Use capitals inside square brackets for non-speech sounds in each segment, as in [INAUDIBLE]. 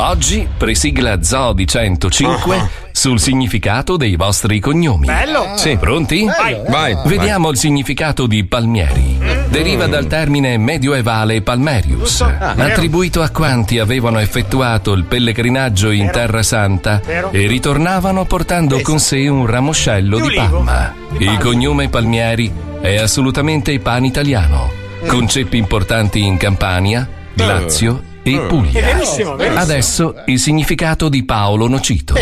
Oggi presigla Zodi 105 sul significato dei vostri cognomi. Bello! Sì, pronti? Vai. Vai. Vediamo il significato di Palmieri. Deriva dal termine medioevale Palmerius, attribuito a quanti avevano effettuato il pellegrinaggio in Terra Santa e ritornavano portando con sé un ramoscello di palma. Il cognome Palmieri è assolutamente panitaliano, con ceppi importanti in Campania, Lazio e Puglia. Verissimo, verissimo. Adesso il significato di Paolo Nocito.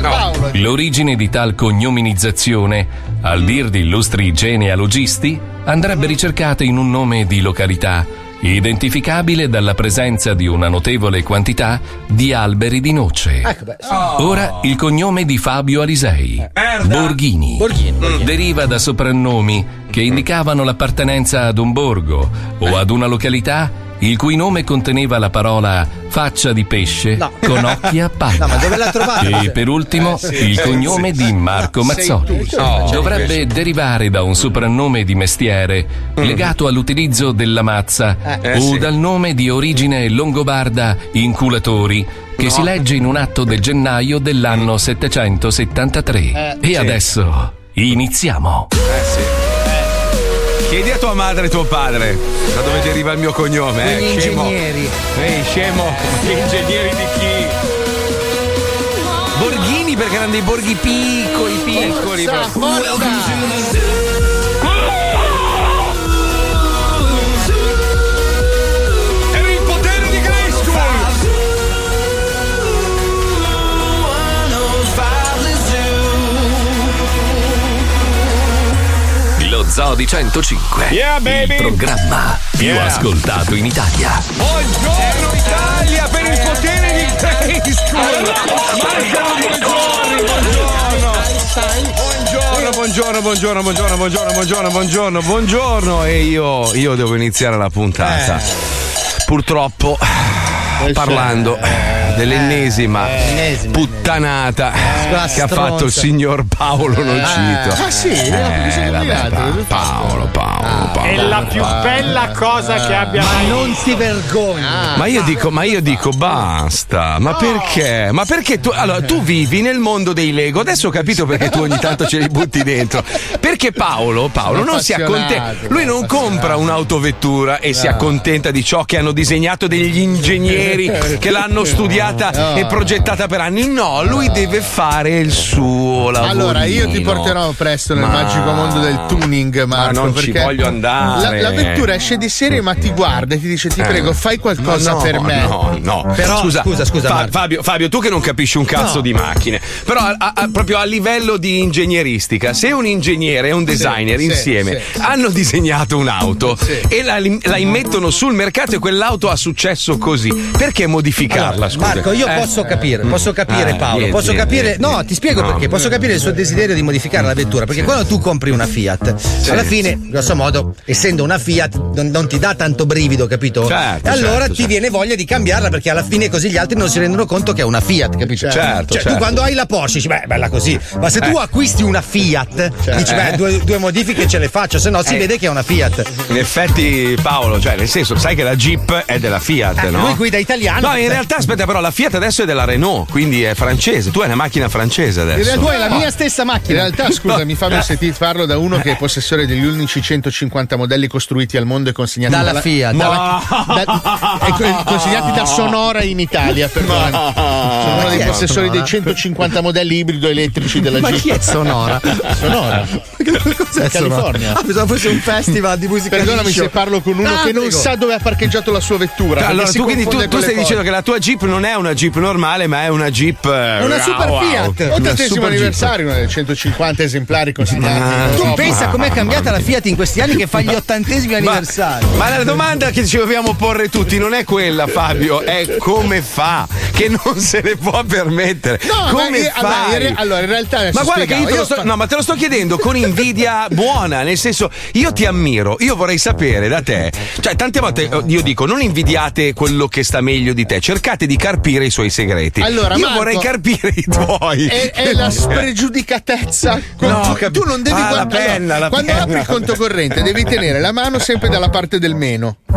Paolo. L'origine di tal cognominizzazione, al dir di illustri genealogisti, andrebbe ricercata in un nome di località, identificabile dalla presenza di una notevole quantità di alberi di noce. Ecco, beh, sì. Ora il cognome di Fabio Alisei, Borghini, Borghini. deriva da soprannomi che indicavano l'appartenenza ad un borgo o ad una località il cui nome conteneva la parola faccia di pesce No. con occhi a palla. [LAUGHS] No, ma dove l'ha trovata? E per ultimo il cognome di Marco Mazzoli. Dovrebbe derivare da un soprannome di mestiere legato all'utilizzo della mazza Eh, o sì. dal nome di origine longobarda Inculatori che si legge in un atto del gennaio dell'anno 773. E adesso iniziamo. Chiedi a tua madre e tuo padre da dove deriva il mio cognome. Gli Eh, scemo. ingegneri. Ehi, scemo. Gli ingegneri di chi? Borghini perché erano dei borghi piccoli, piccoli. Era Zodi 105. Yeah, baby. Il programma più Yeah. ascoltato in Italia. Buongiorno Italia per il potere di giorni, buongiorno! Buongiorno, buongiorno, buongiorno, buongiorno, buongiorno, buongiorno, buongiorno, buongiorno e io, io devo iniziare la puntata. Purtroppo parlando dell'ennesima Ennesima, puttanata La che ha fatto il signor Paolo Nocito. Ah, sì? Eh, vabbè, pa- Paolo, Paolo, Paolo. È la più bella cosa che abbia Ma mai non ti vergogni. Ma io dico, ma io dico basta. Ma perché? Ma perché tu, allora, tu vivi nel mondo dei Lego. Adesso ho capito perché tu ogni tanto ce li butti dentro. Perché Paolo, Paolo non si accontenta. Lui non compra un'autovettura e si accontenta di ciò che hanno disegnato degli ingegneri [LAUGHS] che l'hanno studiata e progettata per anni. No, lui deve fare il suo lavoro. Allora, io ti porterò presto nel Ma- magico mondo del tuning, Marco. Ma non ci perché voglio andare. La, la vettura esce di serie, ma ti guarda e ti dice: Ti Eh. prego, fai qualcosa No, per me. No, no. Però, scusa, scusa, scusa, Fa-. Fabio, Fabio, tu che non capisci un cazzo di macchine, però a- a- proprio a livello di ingegneristica, se un ingegnere e un designer sì, insieme sì. hanno disegnato un'auto e la, la immettono sul mercato e quell'auto ha successo così, perché modificarla? scusa? Marco, io Eh? posso capire, posso capire Ah, Paolo, niente, posso capire. niente. No, ti spiego No. perché. Posso capire il suo desiderio di modificare la vettura. Perché quando tu compri una Fiat, alla fine, grosso modo, essendo una Fiat, non, non ti dà tanto brivido, capito? Certo, e allora certo, ti certo. viene voglia di cambiarla perché alla fine così gli altri non si rendono conto che è una Fiat, capito? Certo, Cioè, certo. tu quando hai la Porsche dici, beh, bella così. Ma se tu acquisti una Fiat, dici, beh, due, due modifiche ce le faccio, se no si Eh. vede che è una Fiat. In effetti, Paolo, cioè, nel senso, sai che la Jeep è della Fiat, Eh, no? Lui guida italiano. No, in realtà, aspetta, però la Fiat adesso è della Renault, quindi è francese. Tu hai una macchina francese In adesso. realtà è la mia stessa macchina. In realtà, scusami, fammi sentire parlo da uno che è possessore degli unici 150 modelli costruiti al mondo e consegnati Dalla dalla- Fiat. dalla- da- e co- consegnati da Sonora in Italia. perdonami. Sono uno dei possessori dei 150 modelli ibrido elettrici della Ma Jeep. chi è Sonora? Sonora? Cos'è California. Ah, pensavo fosse un festival di musica Perdonami se parlo con uno Ah, che non prego. sa dove ha parcheggiato la sua vettura. Allora, tu, quindi tu, tu stai le dicendo cose. che la tua Jeep non è una Jeep normale, ma è una Jeep. È una super Fiat. Ottantesimo anniversario, una delle 150 esemplari consegnati. Tu pensa com'è cambiata la Fiat in questi anni che fa gli ottantesimi anniversari. Ma la domanda che ci dobbiamo porre tutti non è quella, Fabio, è come fa? Che non se ne può permettere. No, come ma io- vabbè, in re- allora, in realtà Ma guarda che io spiegavo, te lo io sto, fa- no, ma te lo sto chiedendo con invidia buona, nel senso, io ti ammiro, io vorrei sapere da te. Cioè, tante volte eh, io dico, non invidiate quello che sta meglio di te, cercate di carpire i suoi segreti. Allora, io Marco, vorrei carpire i tuoi. È, è la [LAUGHS] spregiudicatezza. No, tu, capi- tu non devi Ah, la guardare- penna, la quando penna. apri il conto corrente devi tenere la mano sempre dalla parte del meno. [LAUGHS]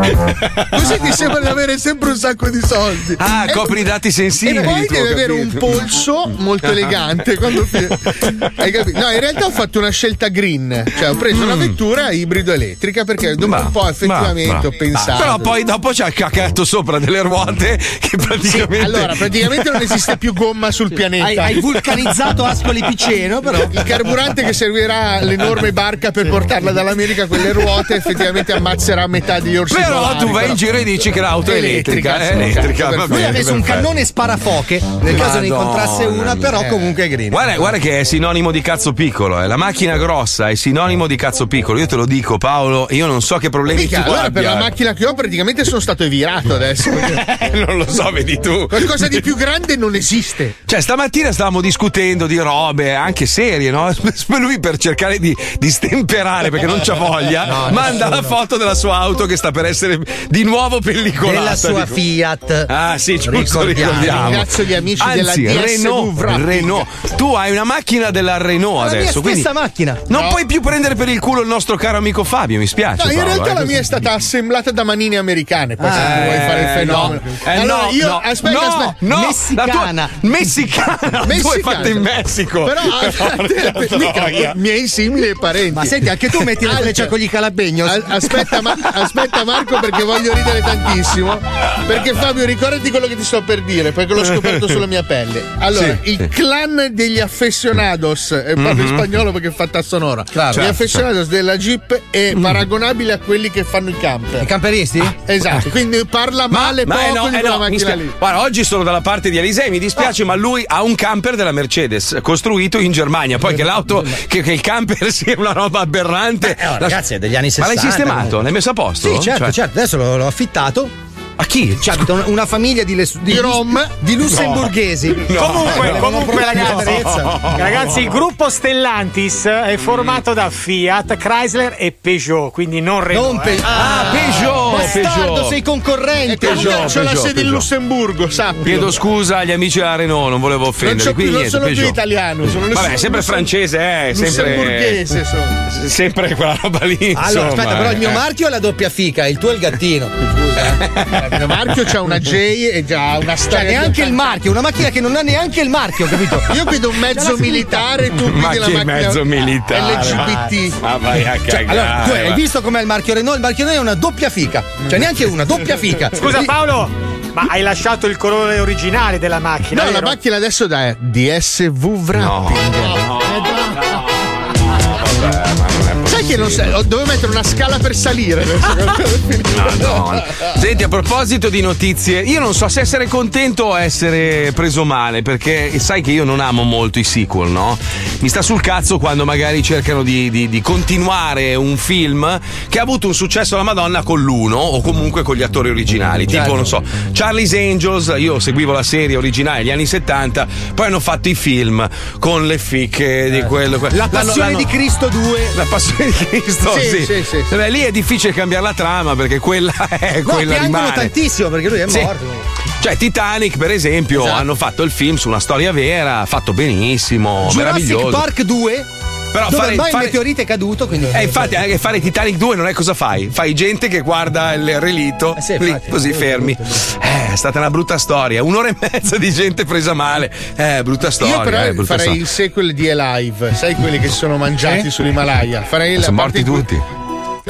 Così ti sembra di avere sempre un sacco di soldi. Ah, E- copri i dati sensibili. E poi devi avere un polso molto elegante. quando [LAUGHS] Hai capito? No, in realtà ho fatto una scelta green. Cioè, ho preso una vettura ibrido elettrica perché dopo Ma- un po' effettivamente ma- ho pensato. Però poi dopo ci ha caccato sopra delle ruote che praticamente. Allora, praticamente non esiste più gomma sul pianeta. Hai, hai vulcanizzato Ascoli Piceno, però. Il carburante che servirà all'enorme barca per portarla dall'America, quelle ruote, effettivamente ammazzerà metà degli orsi Però polari, tu vai però. in giro e dici che l'auto è elettrica. Elettrica, È elettrica. per Lui ha messo un cannone sparafoche nel caso ne incontrasse una, però comunque è green. Guarda, guarda che è sinonimo di cazzo piccolo, eh. la macchina grossa è sinonimo di cazzo piccolo. Io te lo dico, Paolo, io non so che problemi Mica, tu allora per abbia. la macchina che ho praticamente sono stato evirato adesso. [LAUGHS] non lo so, vedi tu. Qualcosa di più grande non esiste. Cioè, stamattina stavamo discutendo di robe anche serie, no? [LAUGHS] Lui per cercare di, di stemperare perché non c'ha voglia, manda la foto della sua auto che sta per essere di nuovo pellicolata. Della sua dico. Fiat. Ah, sì, giusto, Ricordiamo. ricordiamo. Ringrazio gli amici Anzi, della Renault. Renault. Tu hai una macchina della Renault La mia adesso, quindi stessa macchina. non No. puoi più prendere per il culo il nostro caro amico Fabio, mi spiace. No, in Paolo, realtà eh, la mia è stata assemblata da manine americane. Poi se Eh, tu vuoi fare il fenomeno. no. Eh, allora, no, io no, aspetta, no, aspetta. no, Messicana. la tua- messicana. Tu hai Messicana. fatto in Messico. Però [LAUGHS] aspetta, [LAUGHS] mica, miei simili e parenti. Ma senti, anche tu metti la freccia con gli calabegnos. A- Aspetta, ma- aspetta Marco perché voglio ridere tantissimo. Perché Fabio, ricordati quello che ti sto per dire, perché l'ho scoperto sulla mia pelle. Allora, Sì, il clan degli affezionados, e parlo in spagnolo perché è fatta sonora. Claro. Gli Certo, affezionados della Jeep è paragonabile a quelli che fanno i camper. I camperisti? Esatto, quindi parla male Ma eh poco no, di eh quella no, macchina lì. Guarda, oggi sono dalla parte di Alisei, mi dispiace, ma lui ha un camper della Mercedes costruito in Germania. Poi che l'auto, che, che il camper [LAUGHS] sia una roba aberrante. Eh, oh, ragazzi, è degli anni Ma 60. l'hai sistemato? comunque. L'hai messo a posto? Sì, certo, Cioè, certo. Adesso l'ho, l'ho affittato. A chi? Ci abita una, famiglia di, les- di, Di Rom. di lussemburghesi. comunque, no, comunque no, ragazzi, no. ragazzi, il gruppo Stellantis è formato da Fiat, Chrysler e Peugeot, quindi non Renault. Non pe- eh. Ah, Peugeot, Bastardo, Peugeot. sei concorrente. Peugeot, c'ho la Peugeot, sede in. Lussemburgo, sappi. Chiedo scusa agli amici della Renault, non volevo non, offendere. so più, non niente, sono più Peugeot. italiano, sono Vabbè, sempre francese, eh, sempre. Lussemburghese sono. Sempre quella roba lì. Allora, insomma, aspetta, però il mio eh. marchio è la doppia fica, il tuo è il gattino. [LAUGHS] Il mio marchio c'ha una J e già una Cioè, storia. neanche di- il marchio, una macchina che non ha neanche il marchio, capito? [LAUGHS] Io guido un mezzo militare, tu Ma guidi la macchina mezzo militare? LGBT. Ma vai a cagare. Cioè, allora, tu hai visto com'è il marchio Renault? Il marchio Renault è una doppia fica. Cioè, neanche una, doppia fica. [LAUGHS] Scusa Paolo, ma hai lasciato il colore originale della macchina? No, la vero? macchina adesso è DSV Wrapping. Sai che non sai, dovevo mettere una scala per salire. [LAUGHS] No. Senti, a proposito di notizie, io non so se essere contento o essere preso male, perché sai che io non amo molto i sequel, no? Mi sta sul cazzo quando magari cercano di, di- di continuare un film che ha avuto un successo alla Madonna con l'uno o comunque con gli attori originali. Tipo, Certo. non so, Charlie's Angels, io seguivo la serie originale negli anni 70, poi hanno fatto i film con le ficche di quello. que- La l'hanno- passione l'hanno- di Cristo 2. la passione di Cristo, Sì, sì. sì, sì. Beh, lì è difficile cambiare la trama perché quella [LAUGHS] è No, quella rimane. tantissimo perché lui è morto. Cioè, Titanic, per esempio, Esatto. hanno fatto il film su una storia vera, fatto benissimo, Jurassic meraviglioso. Park 2, Però dove fare, ormai fare- il meteorite è caduto, quindi. eh, infatti, anche fare Titanic 2 non è cosa fai? Fai gente che guarda il relitto, Eh sì, lì, infatti, così brutto, fermi. Eh, è stata una brutta storia. Un'ora e mezza di gente presa male. Eh, brutta storia. Io però eh, farei storia. il sequel di Alive, sai quelli che si sono mangiati sull'Himalaya. Farei la Sono morti cui- tutti.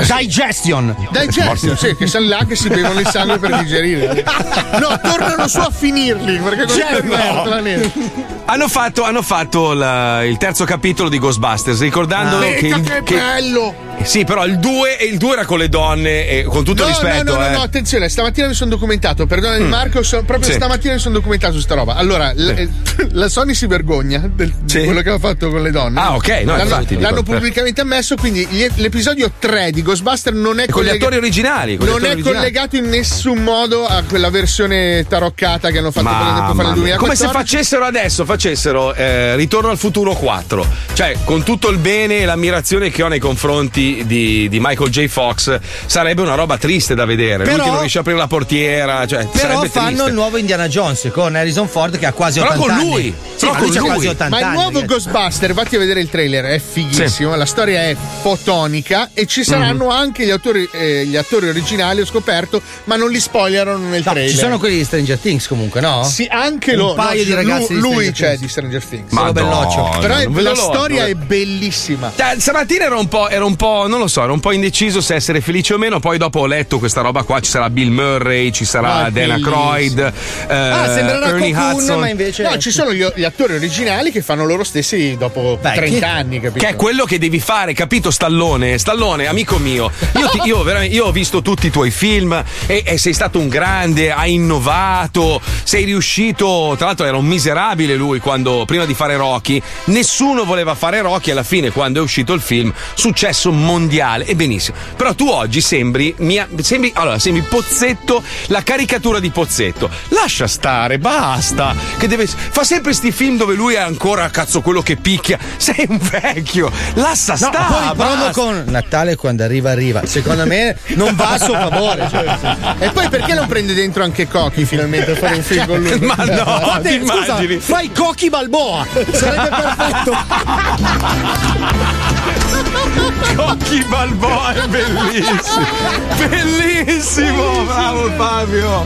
Digestion. Digestion, sì, che sono là che si bevono il sangue per digerire. [LAUGHS] No, tornano su a finirli perché così Cioè, perdono no. Hanno fatto, hanno fatto la- il terzo capitolo di Ghostbusters, ricordando Ah. che, il- che che- bello! Sì, però il 2 il 2 era con le donne, e con tutto No, rispetto. no, no, eh. no, no, attenzione, stamattina mi sono documentato, perdonami Mm. Marco, so- proprio Sì. stamattina mi sono documentato su sta roba. Allora, l- eh, la Sony si vergogna del- di Sì. quello che ha fatto con le donne. Ah, ok, no, l'hanno, infatti, l'hanno pubblicamente ammesso, quindi gli- l'episodio 3 di Ghostbuster non è E con gli attori originali. con Non attori è originali. collegato in nessun modo a quella versione taroccata che hanno fatto poco tempo fa Mamma nel mia. Come se 2014. facessero adesso, facessero eh, Ritorno al futuro 4. Cioè, con tutto il bene e l'ammirazione che ho nei confronti di, di Michael J. Fox, sarebbe una roba triste da vedere. Lui Però- che non riesce a aprire la portiera. Cioè, Però fanno triste. il nuovo Indiana Jones con Harrison Ford che ha quasi Però 80 con anni. lui, Sì, però con lui lui. quasi 80 Ma il anni. nuovo ragazzi. Ghostbuster, vatti a vedere il trailer, è fighissimo. La storia è fotonica e ci saranno Mhm. anche gli autori, eh, gli attori originali, ho scoperto, ma non li spoilerano nel No, trailer. ci sono quelli di Stranger Things comunque, no? Sì, anche Un loro. paio no, di ragazzi di Lui, lui Stranger c'è di Stranger Things. Madonna, Belloccio. Però è- non vedo la storia è bellissima. Cioè, stamattina ero un, po', ero un po', non lo so, ero un po' indeciso se essere felice o meno. Poi dopo ho letto questa roba qua: ci sarà Bill Murray, ci sarà No, Dana. Croyd, eh, Ah, sembrerà Ernie Cocoon, Hudson. ma invece No, ci sono gli, gli attori originali che fanno loro stessi dopo Beh, 30 che- anni, capito? Che è quello che devi fare, capito? Stallone, Stallone, amico mio. Io, ti- io veramente- io ho visto tutti i tuoi film e, e sei stato un grande, hai innovato, sei riuscito. Tra l'altro, era un miserabile lui quando prima di fare Rocky. Nessuno voleva fare Rocky. Alla fine, quando è uscito il film, successo mondiale. E benissimo. Però tu oggi sembri, mia- sembri, allora, sembri Pozzetto, la caricatura di Pozzetto. Lascia stare, basta. Che deve, fa sempre sti film dove lui è ancora cazzo quello che picchia. [LAUGHS] Sei un vecchio. Lascia No, stare. poi provo con Natale quando arriva arriva. Secondo me non va a suo favore. Cioè. E poi perché non prende dentro anche Cochi finalmente a fare un film con lui? Ma no, [LAUGHS] immagini? scusa, fai Cochi Balboa. Sarebbe perfetto. Cocchi Balboa è bellissimo. Bellissimo, bravo Fabio.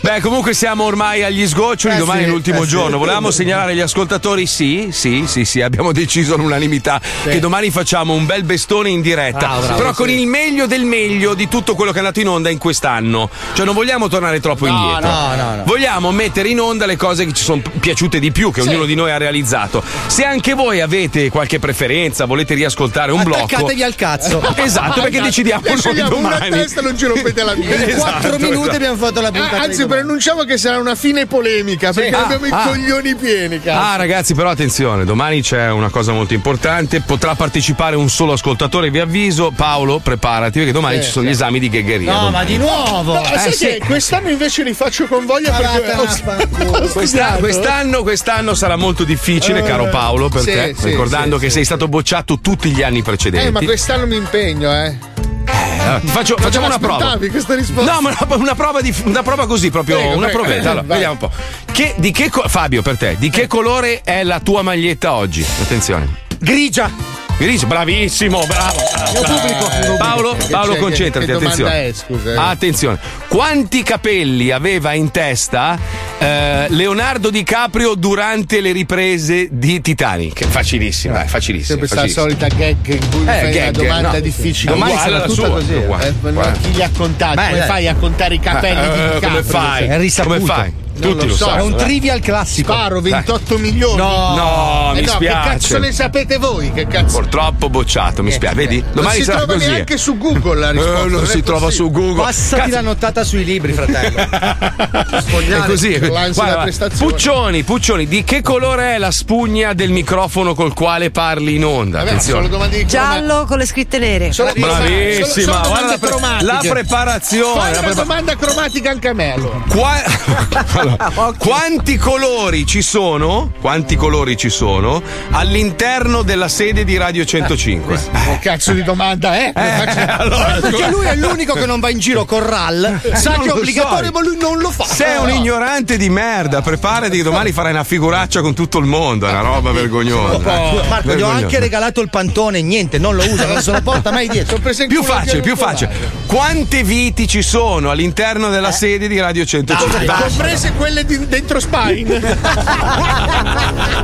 Beh, comunque siamo ormai agli sgoccioli, Eh domani sì, è l'ultimo eh sì. giorno. Volevamo segnalare agli ascoltatori, sì, sì, sì, sì, abbiamo deciso all'unanimità che domani facciamo un bel bestone in diretta, Bravo, bravo, però sì. con il meglio del meglio di tutto quello che è andato in onda in quest'anno. Cioè non vogliamo tornare troppo indietro. no, no, no. Vogliamo mettere in onda le cose che ci sono piaciute di più, che ognuno di noi ha realizzato. Se anche voi avete qualche preferenza, volete riascoltare un blocco. Attaccatevi al cazzo. [LAUGHS] Esatto, perché decidiamo Ne noi scegliamo una domani. testa non ci rompete la [LAUGHS] vita. In 4 Esatto, minuti esatto. abbiamo fatto la puntata. Ah, anzi, domani. preannunciamo che sarà una fine polemica perché Ah, abbiamo i ah. coglioni pieni. cazzo. Ah, ragazzi, però attenzione, domani c'è una cosa molto importante. Potrà partecipare un solo ascoltatore, vi avviso. Paolo, preparati, perché domani Sì, ci sono sì. gli esami di ghegheria. No, ma di nuovo. No, sai eh, sì. che quest'anno invece li faccio con voglia perché ho, ho Questa- studiato. quest'anno, quest'anno sarà molto difficile, Eh, caro Paolo, per sì, te, ricordando sì, che sì. sei stato bocciato tutti gli anni precedenti. Eh, ma quest'anno mi impegno, eh. Eh, ti faccio- facciamo una prova. Aspettavi questa risposta. No, ma una, una prova di, una prova così, proprio Prego, una prego. provetta. Allora, Vai. vediamo un po'. Che- di che co- Fabio, per te, di che colore è la tua maglietta oggi? Attenzione. Grigia. Bravissimo, bravo. pubblico. Paolo, Che Paolo c'è? concentrati, Che- che attenzione. è, scusa, eh? Attenzione. Quanti capelli aveva in testa eh, Leonardo DiCaprio durante le riprese di Titanic? Facilissimo, eh, facilissimo. Sempre facilissimo. solita gag in cui Eh, fai una gag, domanda no. difficile. Domani sarà tutta sua. così, uguale. Eh, chi li ha contati? Beh, Come dai. fai a contare i capelli Eh, di come DiCaprio? fai? È risaputo. Come fai? Non Tutti lo lo so. sanno. È un trivial classico. Sparo 28 milioni. No. No, Eh mi no, che spiace. cazzo ne sapete voi? Che cazzo? Purtroppo bocciato, mi spiace. Vedi? Non Domani si sarà trova così. neanche su Google la risposta. Eh, non non si trova su. Google. Passati Cazzo, la nottata sui libri, fratello. [LAUGHS] è così. è così. L'ansia Guarda. Puccioni, Puccioni, di che colore è la spugna del microfono col quale parli in onda? Vabbè, sono Attenzione. Giallo con le scritte nere. Sono- Bravissima, sono- sono guarda la, pre- preparazione. Fai la una domanda cromatica anche a me allora. Qua- [LAUGHS] Allora, quanti colori ci sono? Quanti colori ci sono all'interno della sede di Radio 105? Che cazzo di domanda è? Eh, allora, Perché lui è l'unico che non va in giro con RAL. Sa non che è obbligatorio, so. ma lui non lo fa. Sei un ignorante di merda, preparati che domani farai una figuraccia con tutto il mondo, è una roba vergognosa. Marco, gli ho Vergognosa. anche regalato il pantone, niente, non lo usa, non se lo porta mai dietro. Più facile, più facile. Quante viti ci sono all'interno della Eh. sede di Radio 105? Comprese quelle di- dentro Spine. [LAUGHS]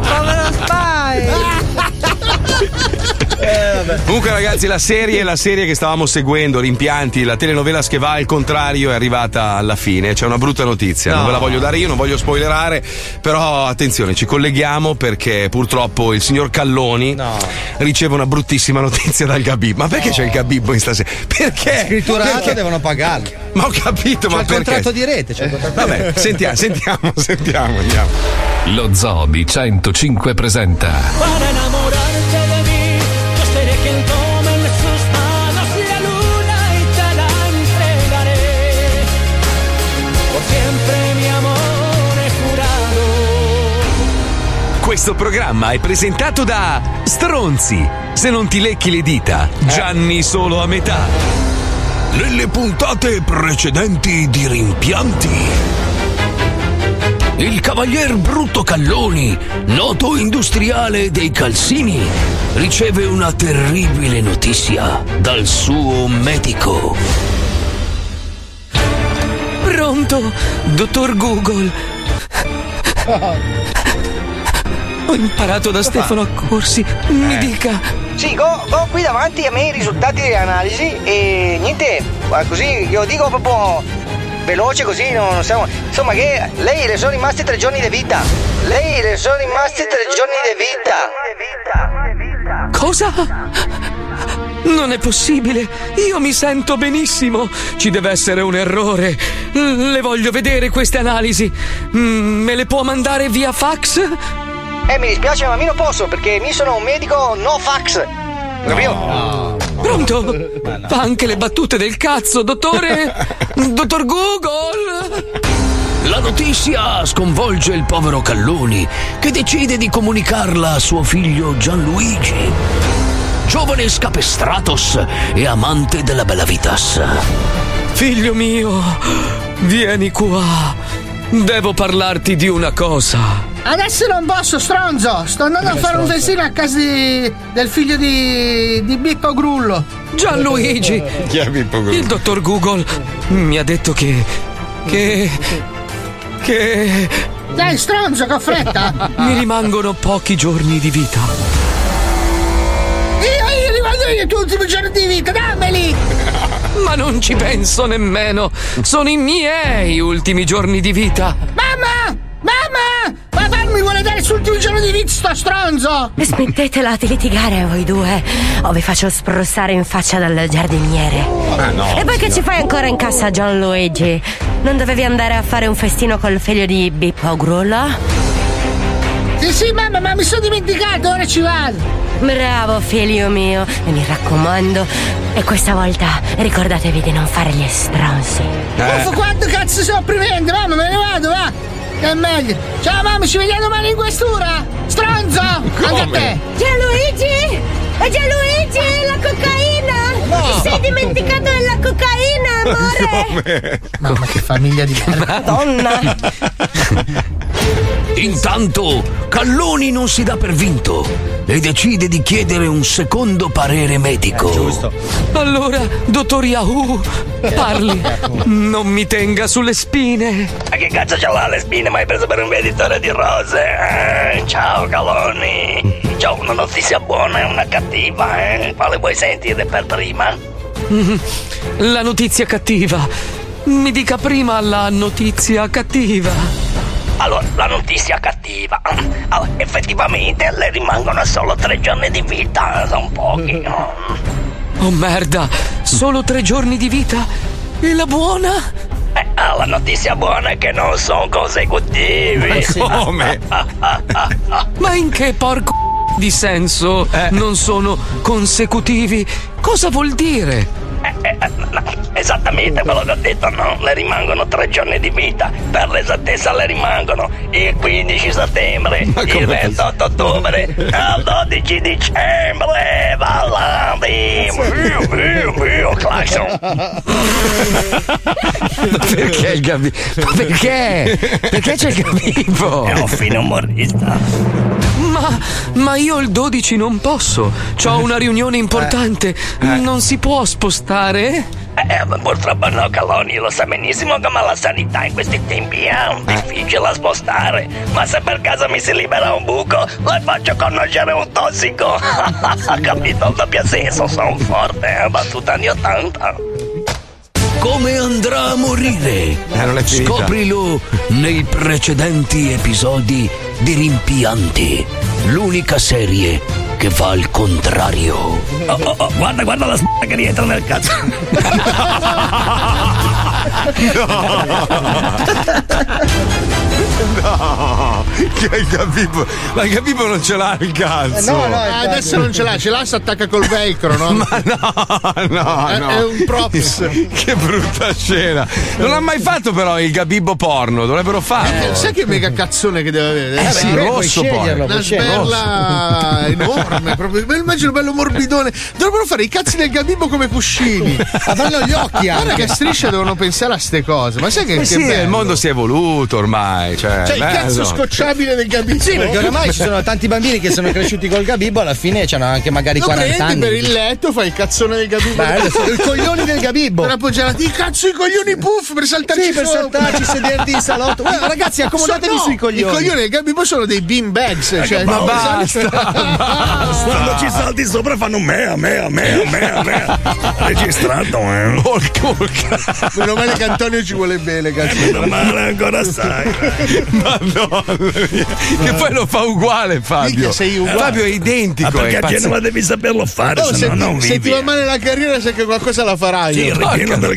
Povero [LAUGHS] Spy! Comunque, ragazzi, la serie, la serie che stavamo seguendo, rimpianti, la telenovela che va al contrario è arrivata alla fine. C'è una brutta notizia. Non No. ve la voglio dare io, non voglio spoilerare. Però attenzione, ci colleghiamo perché purtroppo il signor Calloni riceve una bruttissima notizia dal Gabib. Ma perché c'è il Gabibbo in stasera? Perché? Scritturato Perché? devono pagarlo. Ma ho capito, C'è ma il perché? contratto di rete, c'è il contratto di Vabbè, rete. sentiamo, [LAUGHS] sentiamo, sentiamo, andiamo. Lo Zoo di 105 presenta Para Questo programma è presentato da Stronzi. Se non ti lecchi le dita, Gianni solo a metà. Nelle puntate precedenti di Rimpianti. Il cavalier Brutto Calloni, noto industriale dei calzini, riceve una terribile notizia dal suo medico. Pronto, dottor Google. Ho imparato da Stefano Accorsi. Mi dica. Sì, ho, ho qui davanti a me i risultati delle analisi e niente, così io dico proprio veloce così, non, non siamo. Insomma che lei le sono rimasti tre giorni di vita. Lei le sono rimasti tre giorni di vita. Cosa? Non è possibile. Io mi sento benissimo. Ci deve essere un errore. Le voglio vedere queste analisi. Mm, Me le può mandare via fax? Eh, mi dispiace, ma io non posso perché mi sono un medico no fax. Capito? Pronto? Fa anche le battute del cazzo, dottore? [LAUGHS] Dottor Google? La notizia sconvolge il povero Calloni, che decide di comunicarla a suo figlio Gianluigi, giovane scapestratos e amante della bella vitas. Figlio mio, vieni qua. Devo parlarti di una cosa. Adesso non posso, stronzo! Sto andando a fare un festino a casa di- del figlio di. di Bippo Grullo. Gianluigi, Chi è Pippo il Grullo? dottor Google mi ha detto che. che. che. Dai, stronzo, che ho fretta! [LAUGHS] mi rimangono pochi giorni di vita. Io, io io i tuoi ultimi giorni di vita, dammeli! Ma non ci penso nemmeno. Sono i miei ultimi giorni di vita. Suoi ultimi giorni di vita, sto stronzo! Smettetela di litigare voi due o vi faccio sprussare in faccia dal giardiniere. e poi che ci fai ancora in cassa Gianluigi? Non dovevi andare a fare un festino col figlio di Bippo Grullo? Sì, sì, mamma, ma mi sono dimenticato, ora ci vado! Bravo figlio mio, e mi raccomando, e questa volta ricordatevi di non fare gli stronzi. Uffo, quanto cazzo sto opprimendo? Mamma, me ne vado, va! È meglio! Ciao mamma, ci vediamo domani in questura! Stronzo! Anche a te! Gianluigi! E Gianluigi, la cocaina! Ti sei dimenticato della cocaina, amore! [LAUGHS] Mamma, che famiglia di merda! Madonna! [LAUGHS] Intanto, Calloni non si dà per vinto e decide di chiedere un secondo parere medico. giusto. Allora, dottor Yahoo, parli. Non mi tenga sulle spine. Ma che cazzo ce l'ha le spine? Ma hai preso per un venditore di rose? Eh, ciao Caloni. C'ho una notizia buona e una cattiva, eh? Quale vuoi sentire per prima? La notizia cattiva. Mi dica prima la notizia cattiva. Allora, la notizia cattiva. Allora, effettivamente le rimangono solo tre giorni di vita, sono pochi. [LAUGHS] Oh merda, solo tre giorni di vita? E la buona? Eh, ah, la notizia buona è che non sono consecutivi. Come? [LAUGHS] Ma in che porco di senso non sono consecutivi? Cosa vuol dire? Esattamente quello che ho detto, no? Le rimangono tre giorni di vita. Per l'esattezza le rimangono il 15 settembre, il 28 ottobre, il 12 dicembre. Ballandi! Viu, viu, viu, clacson. Perché il Gabi? Ma perché? Perché c'è il Gabibbo? È un fine umorista. Ma, ma io il 12 non posso. Ho una riunione importante. Non si può spostare? Eh, ma purtroppo no, Caloni, lo sa benissimo come la sanità in questi tempi è un difficile da spostare. Ma se per caso mi si libera un buco, le faccio conoscere un tossico. [LAUGHS] Capito il doppio senso, sono forte, eh, battuta anni 80. Come andrà a morire? finita. Scoprilo nei precedenti episodi di Rimpianti, l'unica serie che fa il contrario. Oh, oh, oh, guarda, guarda la s***a che rientra nel cazzo. No, [LAUGHS] che il Gabibbo. Ma il Gabibbo non ce l'ha il cazzo. Ah, adesso non ce l'ha, ce l'ha, si attacca col velcro, no? [LAUGHS] Ma no, no, È- no. è un props. Che brutta scena. Non ha mai fatto però il Gabibbo porno, dovrebbero farlo. Eh, sai che mega cazzone che deve avere? Eh sì, Beh, rosso poi. Una sberla enorme, proprio. Lo immagino bello morbidone. Dovrebbero fare i cazzi del Gabibbo come cuscini. Avranno gli occhi Guarda che striscia devono pensare a ste cose. Ma sai che, Eh che sì, bello? il mondo si è evoluto ormai. Cioè, Cioè, il cazzo scocciabile del Gabibbo. Sì, perché oramai ci sono tanti bambini che sono cresciuti col Gabibbo, alla fine hanno anche magari Lo 40 prendi anni. per il letto, fai il cazzone del Gabibbo. Bello, sono i coglioni del Gabibbo. Per appoggiarti, i cazzo i coglioni puff per saltarci Sì, per sopra. saltarci, sederti in salotto. Guarda, ragazzi, accomodatevi So- no, sui coglioni. I coglioni del Gabibbo sono dei bean bags. Cioè, ma no, basta, Quando ci salti sopra fanno mea, mea, mea, mea, mea. Registrato, eh. Meno male che Antonio ci vuole bene, cazzo. Meno male ancora sai. Madonna mia. Che poi lo fa uguale Fabio. Sei uguale. Fabio è identico. Ma perché a. Genova devi saperlo fare, Oh, se no non ti, se ti va male la carriera, sai che qualcosa la farai. Sì, il ripieno del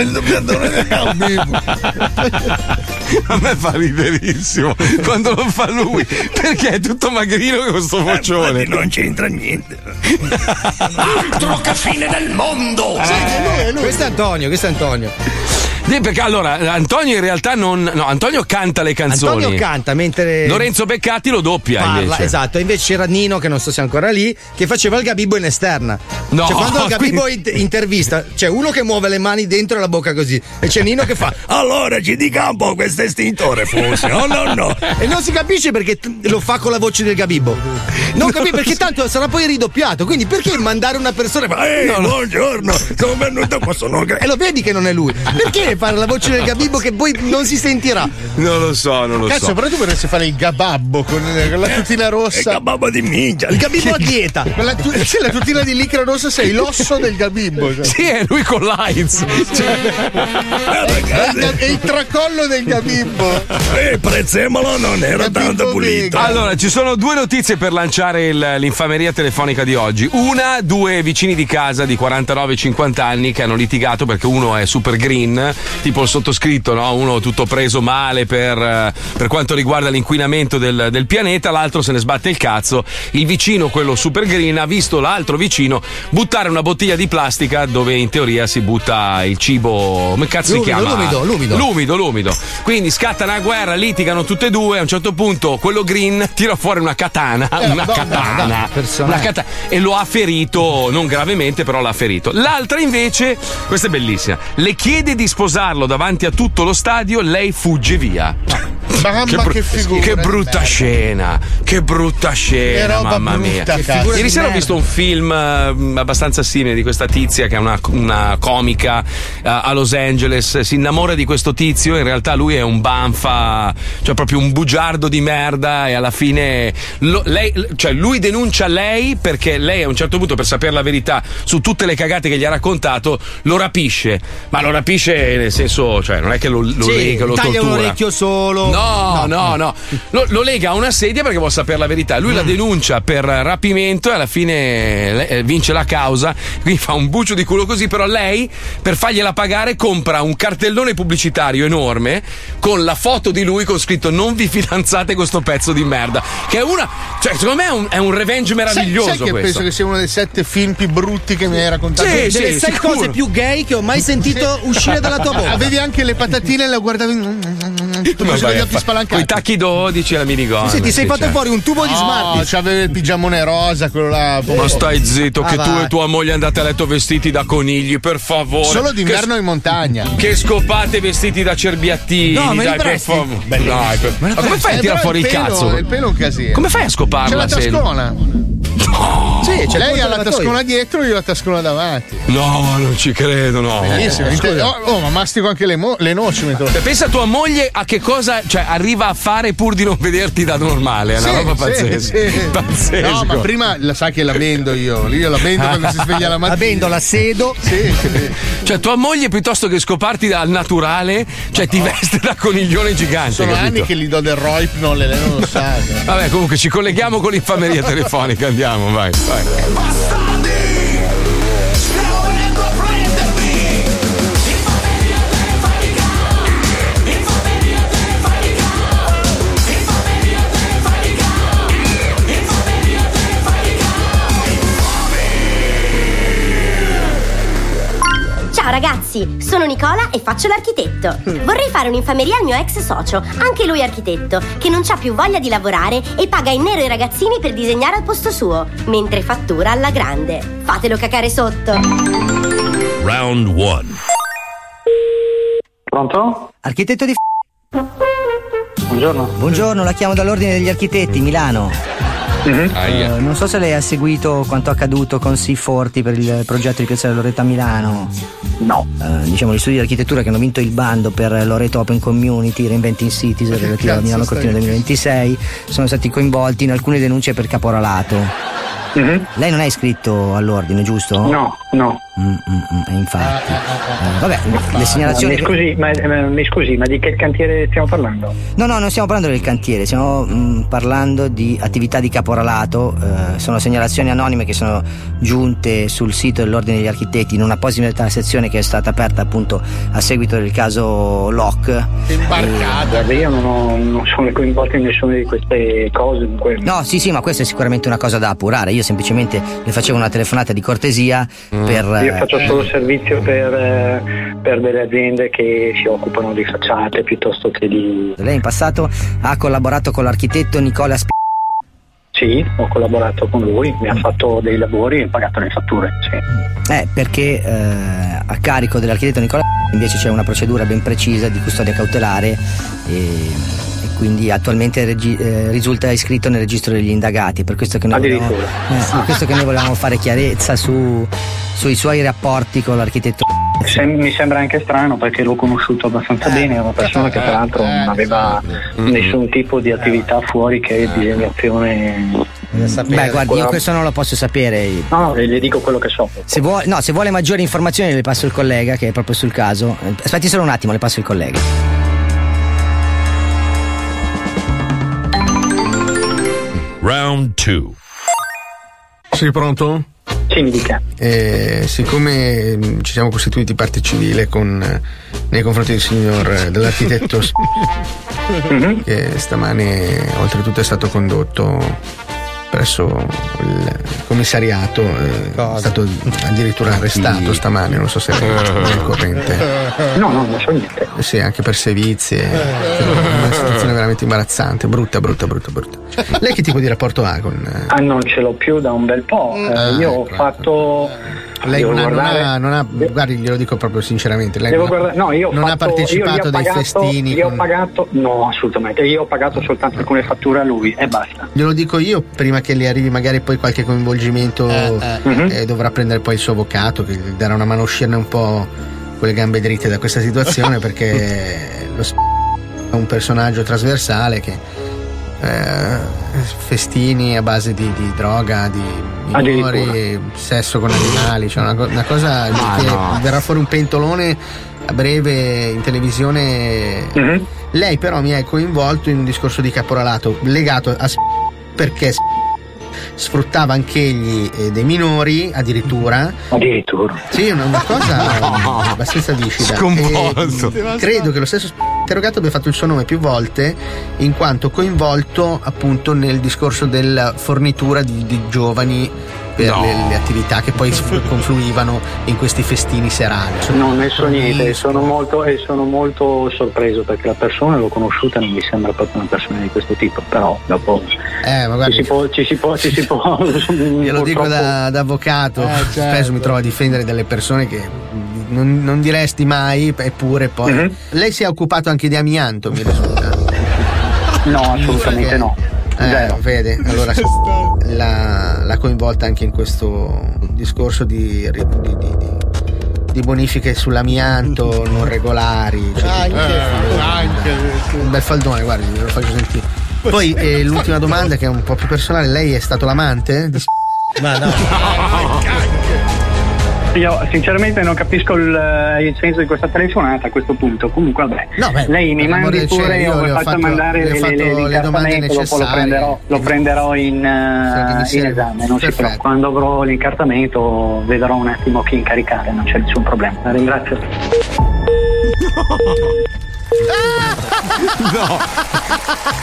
il doppiatore del Gabibbo. [LAUGHS] A me fa riderissimo quando lo fa lui perché è tutto magrino con sto vocione. Infatti non c'entra niente. [LAUGHS] Altro che fine del mondo! Questo è Antonio, questo è Antonio. Perché allora Antonio in realtà non. No, Antonio canta le canzoni. Antonio canta mentre Lorenzo Beccati lo doppia parla, invece. esatto. Invece c'era Nino, che non so se è ancora lì, che faceva il Gabibbo in esterna. No, cioè, quando il [LAUGHS] Gabibbo quindi- int- intervista, c'è uno che muove le mani dentro la bocca così, e c'è Nino che fa. [LAUGHS] Allora ci dica un po' questo estintore forse. Oh no no. [LAUGHS] E non si capisce perché lo fa con la voce del Gabibbo. Non capisco perché tanto sarà poi ridoppiato. Quindi perché mandare una persona. Ehi, No, no. buongiorno, sono venuto qua, sono E lo vedi che non è lui. Perché fare la voce del Gabibbo che poi non si sentirà? Non lo so, non lo Cazzo, so. però tu potresti fare il gababbo con, con la tutina È rossa. cababbo di minchia. Il Gabibbo a dieta. [LAUGHS] Con la, tu- sì, la tutina di licra rossa sei l'osso del Gabibbo. Cioè. Sì, è lui con l'AIDS. Cioè, Eh, E il, e il tracollo del Gabibbo. eh, prezzemolo non era Gabibbo tanto pulito. Vega. Allora, ci sono due notizie per lanciare il- l'infameria telefonica di oggi. Una, due vicini di casa di 49-50 anni che hanno litigato perché uno è super green, tipo il sottoscritto, no? uno tutto preso male per, eh, per quanto riguarda l'inquinamento del, del pianeta, l'altro se ne sbatte il cazzo. Il vicino, quello super green, ha visto l'altro vicino buttare una bottiglia di plastica dove in teoria si butta il cibo. Come cazzo si L'umido, chiama? l'umido, l'umido. L'umido, l'umido. Quindi scatta una guerra, litigano tutte e due. A un certo punto, quello green [LAUGHS] tira fuori una katana. Eh, una Madonna, katana. personale. una katana, e lo ha ferito, non gravemente, però l'ha ferito. L'altra invece, questa è bellissima, le chiede di sposarlo davanti a tutto lo stadio, lei fugge via. Mamma che, bru- figura. che brutta Merda. scena, che brutta Che scena, roba mamma mia. brutta, Che cazzo. figura Ieri sera ho visto un film eh, abbastanza simile di questa tizia che è una, una comica eh, a Los Angeles, si innamora di questo tizio, in realtà lui è un banfa, cioè proprio un bugiardo di merda e alla fine lo- lei- cioè lui denuncia lei perché lei a un certo punto per sapere la verità su tutte le cagate che gli ha raccontato lo rapisce, ma lo rapisce nel senso, cioè non è che lo, lo Sì, lega, lo taglia un tortura. orecchio solo. No, no, no. Lo, lo lega a una sedia perché vuole sapere la verità. Lui la denuncia per rapimento e alla fine eh, vince la causa. Quindi fa un bucio di culo così. Però lei, per fargliela pagare, compra un cartellone pubblicitario enorme con la foto di lui con scritto Non vi fidanzate con sto pezzo di merda. Che è una. Cioè, secondo me è un, è un revenge meraviglioso sai, sai che questo. penso che sia uno dei sette film più brutti che mi hai raccontato? Sì, Delle sì, sei sicuro. cose più gay che ho mai sentito uscire dalla tua bocca. Avevi anche le patatine e le guardavi. Tutti Vabbè, occhi fa- Con i tacchi 12 alla minigonna. Sì, ti sei fatto certo. fuori un tubo di No, Smarties. c'aveva il pigiamone rosa, quello là. Ma stai zitto, che Ah, tu e tua moglie andate a letto vestiti da conigli, per favore. Solo d'inverno Che- in montagna. Che scopate vestiti da cerbiattini, No, dai, per favore. Bellissimo. Dai, per- Ma come fai a Eh, tirare fuori il, pelo- cazzo? Il pelo è un casino. Come fai a scoparla? C'è la se- Sì, c'è Lei ha la tascona dietro, io la tascona davanti. No, non ci credo, no. Bellissimo. Eh, oh, oh, ma mastico anche le, mo- le noci mentre Cioè, Pensa a tua moglie a che cosa cioè, arriva a fare pur di non vederti da normale. È una Sì, roba sì, pazzesca. sì. Pazzesco. No, ma prima la sai che la vendo io. Io la vendo quando si sveglia la [LAUGHS] mattina. La vendo, la sedo. Sì, sì. Cioè, tua moglie piuttosto che scoparti dal naturale, cioè ti veste da coniglione gigante. Sono capito? anni che gli do del Roipnol e lei non lo sa. Vabbè, comunque ci colleghiamo con l'infameria telefonica. Andiamo, vai, vai. Ciao ragazzi, sono Nicola e faccio l'architetto. Vorrei fare un'infameria al mio ex socio, anche lui architetto, che non ha più voglia di lavorare e paga in nero i ragazzini per disegnare al posto suo, mentre fattura alla grande. Fatelo cacare sotto. Round 1. Pronto? Architetto di Buongiorno. Buongiorno, la chiamo dall'Ordine degli Architetti, Milano. Eh, non so se lei ha seguito quanto accaduto con Siforti per il progetto di Piazza Loreto a Milano. No. Eh, diciamo gli studi di architettura che hanno vinto il bando per Loreto Open Community, Reinventing Cities relativo a Milano Cortina 2026, sono stati coinvolti in alcune denunce per caporalato. Lei non è iscritto all'ordine, giusto? No, no. Mm, mm, mm, eh, infatti. Eh, vabbè, le segnalazioni. Mi scusi, ma, eh, mi scusi, ma di che cantiere stiamo parlando? No, no, non stiamo parlando del cantiere, stiamo mm, parlando di attività di caporalato. eh, sono segnalazioni anonime che sono giunte sul sito dell'Ordine degli Architetti in un'apposita sezione che è stata aperta appunto a seguito del caso Locke. Guarda, io non, ho, non sono coinvolto in nessuna di queste cose. dunque- No, sì, sì, ma questa è sicuramente una cosa da appurare. Io semplicemente le facevo una telefonata di cortesia per. Io eh, faccio solo servizio per, eh, per delle aziende che si occupano di facciate piuttosto che di. Lei in passato ha collaborato con l'architetto Nicola Sp- Sì, ho collaborato con lui, mi ha fatto dei lavori e pagato le fatture. Sì. Eh, perché eh, a carico dell'architetto Nicola invece c'è una procedura ben precisa di custodia cautelare e quindi attualmente regi- eh, risulta iscritto nel registro degli indagati. Per questo che noi volevamo, Addirittura. eh, per questo che noi volevamo fare chiarezza su- sui suoi rapporti con l'architetto. Sem- mi sembra anche strano perché l'ho conosciuto abbastanza bene, è una persona che tra l'altro non aveva nessun tipo di attività fuori che disegnazione. Beh, guardi, io questo non lo posso sapere. No, le le dico quello che so. Se vuole, no, se vuole maggiori informazioni le passo il collega che è proprio sul caso. Eh, Aspetti solo un attimo, le passo il collega. Round 2. Sei pronto? Sì, mi dica. Eh, siccome mh, ci siamo costituiti parte civile con, eh, nei confronti del signor eh, dell'architetto [LAUGHS] S- che stamane oltretutto è stato condotto presso il commissariato eh, è stato addirittura arrestato stamane non so se è nel corrente. No, no, non so niente. Eh sì anche per sevizie. È una situazione veramente imbarazzante brutta brutta brutta brutta. Lei che tipo di rapporto ha con eh, Ah, non ce l'ho più da un bel po'. Eh, io ho fatto. Lei non ha, non guardare- ha- non ha- guardi, glielo dico proprio sinceramente. Lei Devo non, ha- guardare, no, io ho non ha fatto- partecipato io gli ho dai pagato- festini. Io ho pagato, no, assolutamente. Io ho pagato soltanto alcune fatture a lui e basta. Glielo dico io prima che le arrivi magari poi qualche coinvolgimento eh, dovrà prendere poi il suo avvocato che gli darà una mano a uscirne un po' con le gambe dritte da questa situazione [LAUGHS] perché lo s- è un personaggio trasversale che eh, festini a base di, di droga, di minori, sesso con animali, cioè una, una cosa Ma che no. verrà fuori un pentolone a breve in televisione. Lei però mi ha coinvolto in un discorso di caporalato legato a s- perché s- sfruttava anch'egli eh, dei minori addirittura. Addirittura. Sì, una, una cosa [LAUGHS] abbastanza viscida. Sconvolto. E, credo che lo stesso s- interrogato abbia fatto il suo nome più volte in quanto coinvolto appunto nel discorso della fornitura di, di giovani per No. le, le attività che poi [LAUGHS] confluivano in questi festini serali. Non ne so niente e sono molto, e sono molto sorpreso perché la persona l'ho conosciuta non mi sembra proprio una persona di questo tipo, però dopo Eh, ma guardi, ci si può, ci si può, ci si può [LAUGHS] [LAUGHS] Glielo dico da, da avvocato, Eh, certo. spesso mi trovo a difendere delle persone che non, non diresti mai, eppure poi. Mhm. Lei si è occupato anche di amianto, mi risulta. No, assolutamente no. Eh, vede, allora [LAUGHS] l'ha, l'ha coinvolta anche in questo discorso di, di- di- di- di bonifiche sull'amianto non regolari. cioè, Anche, eh, anche. un bel faldone, guardi, ve lo faccio sentire. Poi eh, l'ultima domanda che è un po' più personale, lei è stato l'amante? Di... Ma no. [LAUGHS] [LAUGHS] Io sinceramente non capisco il, il senso di questa telefonata a questo punto. Comunque, vabbè, No, beh, lei mi mandi pure, io io le ho faccio fatto- mandare le fatto le- le domande l'incartamento, dopo lo necessarie. prenderò, lo prenderò in, eh, in esame. Non si. Quando avrò l'incartamento vedrò un attimo chi incaricare, non c'è nessun problema. La ringrazio. [LAUGHS] No,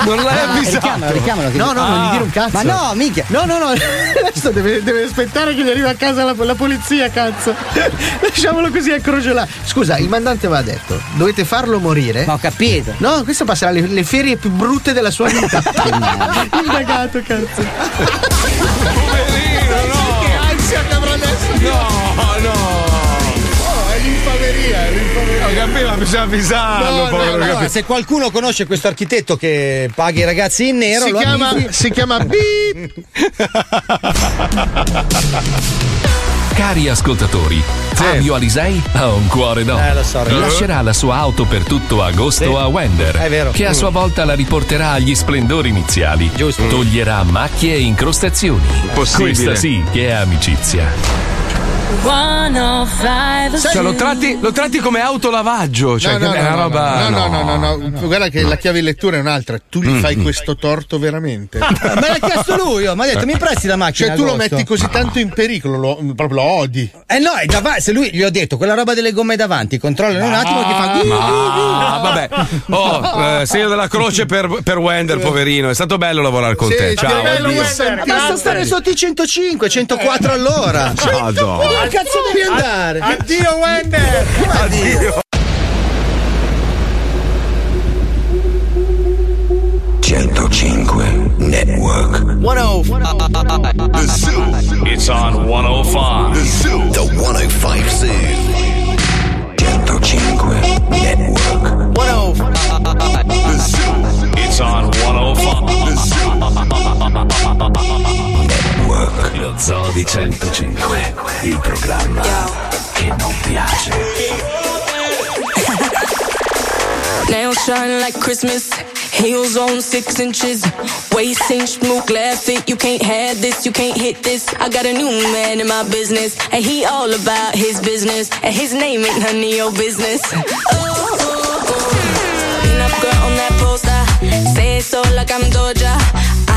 non l'hai Ah, avvisato. richiamalo, richiamalo, che- No, no, non gli dire un cazzo. Ma no, minchia. No, no, no, [LAUGHS] adesso deve, deve aspettare che gli arrivi a casa la, la polizia, cazzo. [LAUGHS] Lasciamolo così a crogiolare. Scusa, il mandante va detto, dovete farlo morire. Ma ho capito. No, questo passerà le, le ferie più brutte della sua vita. [LAUGHS] il negato, cazzo. Poverino, no. Che ansia che avrà adesso. No, no. Ma bisogna avvisarlo. No, povero, no? Allora, se qualcuno conosce questo architetto che paga i ragazzi in nero, Si lo chiama, avvisi. si chiama Beep. [LAUGHS] Cari ascoltatori, Fabio Alisei ha un cuore d'oro. Eh, lo so. Lascerà la sua auto per tutto agosto Sì. a Wender, È vero. che a sua volta la riporterà agli splendori iniziali. Giusto. Toglierà macchie e incrostazioni. Impossibile. Questa sì che è amicizia. Cioè, lo tratti, lo tratti come autolavaggio. Cioè, no, no, che è no, roba. no, no, no, no, no. Guarda che la chiave di lettura è un'altra. Tu gli Mm. fai questo torto veramente. [LAUGHS] Me l'ha chiesto lui, oh, mi ha detto mi presti la macchina. Cioè, tu lo agosto?" metti così tanto in pericolo, lo- proprio lo odi. Eh no, è davanti, se lui gli ho detto quella roba delle gomme davanti, controllano un attimo che fa. Ma vabbè, oh, eh, segno della croce per, per Wender, poverino. È stato bello lavorare con Sì, te. Ciao, bello. Wender. Basta stare sotto i 105, 104 all'ora. Madonna. Dove cazzo devi andare? Addio Wender! Addio. 105 Network. 105. The Zoo. It's on 105. The Zoo. The 105 Zoo. 105 Network. 105. The Zoo. It's on 105. The Zoo. Lo Zoo di 105, il programma che non piace. Nails shine like Christmas. Heels on six inches. Waist inch, move glad fit. You can't have this, you can't hit this. I got a new man in my business. And he all about his business. And his name ain't none of your business. Oh, oh, oh. Pin up girl on that poster. Say it so like I'm Doja.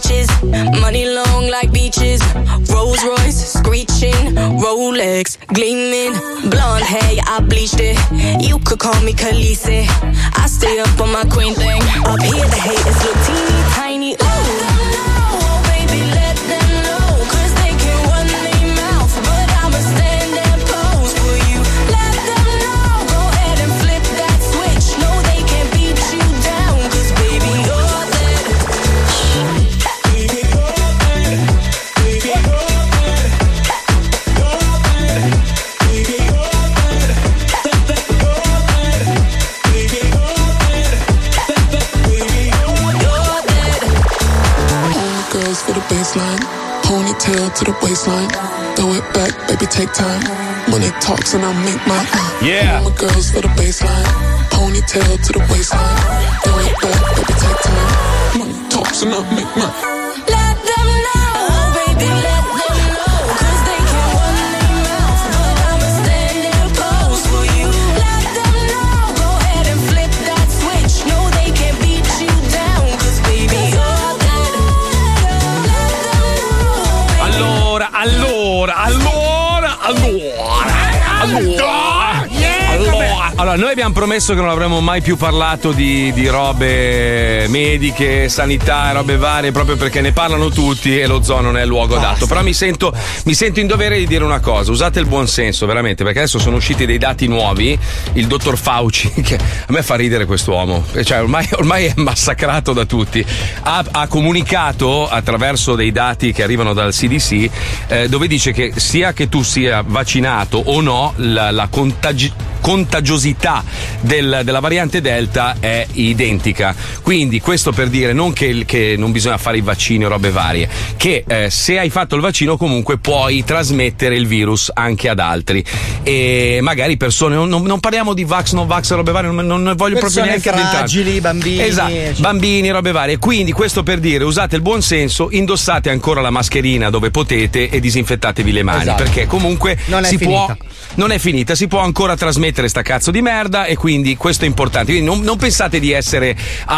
speeches. Money long like beaches. Rolls Royce screeching. Rolex gleaming. Blonde hair, I bleached it. You could call me Khaleesi. I stay up on my queen thing. Up here, the haters look teeny tiny. Ooh. Ponytail to the waistline. Throw it back, baby, take time. Money talks and I make mine. Uh. Yeah. My girls for the baseline. ponytail to the waistline. Throw it back, baby, take time. Money talks and I make mine. Allora, noi abbiamo promesso che non avremmo mai più parlato di, di robe mediche, sanità robe varie, proprio perché ne parlano tutti e lo zoo non è il luogo adatto. Però mi sento, mi sento in dovere di dire una cosa: usate il buon senso, veramente, perché adesso sono usciti dei dati nuovi. Il dottor Fauci, [LAUGHS] che a me fa ridere quest'uomo, cioè ormai, ormai è massacrato da tutti, ha, ha comunicato attraverso dei dati che arrivano dal CDC, eh, dove dice che sia che tu sia vaccinato o no, la, la contagi- contagiosità del- della variante Delta è identica. Quindi, questo per dire non che, che non bisogna fare i vaccini o robe varie, che eh, se hai fatto il vaccino comunque puoi trasmettere il virus anche ad altri. E magari persone, non, non- parliamo di vax, non vax, robe varie, non, non voglio proprio Persone neanche addentrarmi. fragili, bambini, Esatto, bambini, robe varie. Quindi questo per dire, usate il buon senso, indossate ancora la mascherina dove potete e disinfettatevi le mani, Esatto. perché comunque Non è si finita. può non è finita, si può ancora trasmettere sta cazzo di merda e quindi questo è importante. Quindi non, non pensate di essere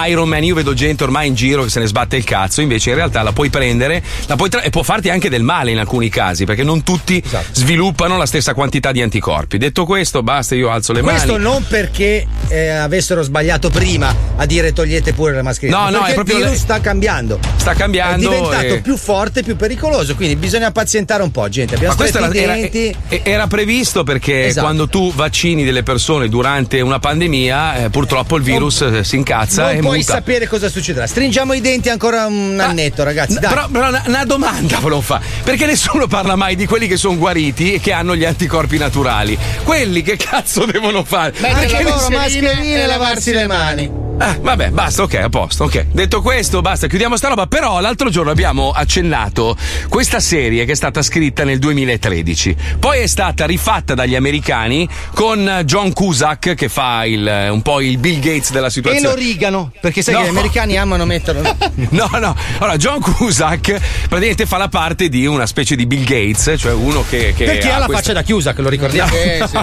Iron Man, io vedo gente ormai in giro che se ne sbatte il cazzo, invece in realtà la puoi prendere la puoi tra- e può farti anche del male in alcuni casi, perché non tutti Esatto. sviluppano la stessa quantità di anticorpi. Detto questo, basta, io alzo le Questo mani. non perché eh, avessero sbagliato prima a dire togliete pure la mascherina. No, no, è proprio il virus le- sta cambiando. Sta cambiando È diventato e- più forte, più pericoloso. Quindi bisogna pazientare un po', gente. Abbiamo Ma questo era, era- era previsto perché Esatto. quando tu vaccini delle persone durante una pandemia, eh, purtroppo il virus eh, si incazza non e puoi muta. sapere cosa succederà. Stringiamo i denti ancora un annetto, ragazzi. Dai. Però, però una, una domanda volevo fare, perché nessuno parla mai di quelli che sono guariti e che hanno gli anticorpi naturali. Quelli che cazzo devono fare? Mettere Perché le nessuno- mascherine e lavarsi le mani. Ah, vabbè, basta, ok, a posto, ok. Detto questo, basta, chiudiamo sta roba. Però l'altro giorno abbiamo accennato questa serie che è stata scritta nel 2013. Poi è stata rifatta dagli americani con John Cusack che fa il- un po' il Bill Gates della E situazione. l'origano, perché sai No. che gli americani amano metterlo. [LAUGHS] No, no. Allora, John Cusack praticamente fa la parte di una specie di Bill Gates, cioè uno che. che perché ha la questa- faccia da chiusa, che lo ricordiamo. Eh, sì.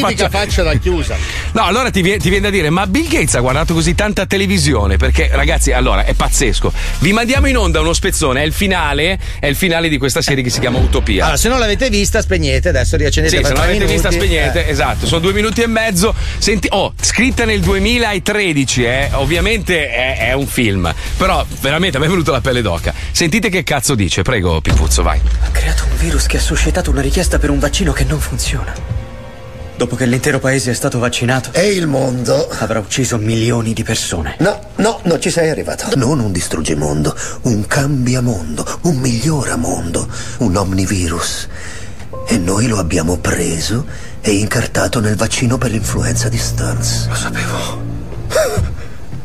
Tipica faccia da chiusa. No, allora ti viene, ti viene da dire, ma Bill Gates ha guardato così tanta televisione? Perché, ragazzi, allora è pazzesco. Vi mandiamo in onda uno spezzone, è il finale, è il finale di questa serie che si chiama Utopia. Allora, se non l'avete vista, spegnete, adesso riaccendete Sì, per se non l'avete vista minuti. spegnete, Eh. esatto, sono due minuti e mezzo. Senti, oh, scritta nel 2013, eh, ovviamente è, è un film, però veramente a me è venuta la pelle d'oca. Sentite che cazzo dice, prego Pipuzzo, vai. Ha creato un virus che ha suscitato una richiesta per un vaccino che non funziona. Dopo che l'intero paese è stato vaccinato. E il mondo? Avrà ucciso milioni di persone. No, no, non ci sei arrivato. Non un distruggemondo, un cambiamondo, un miglioramondo, un omnivirus. E noi lo abbiamo preso e incartato nel vaccino per l'influenza di Stans. Lo sapevo.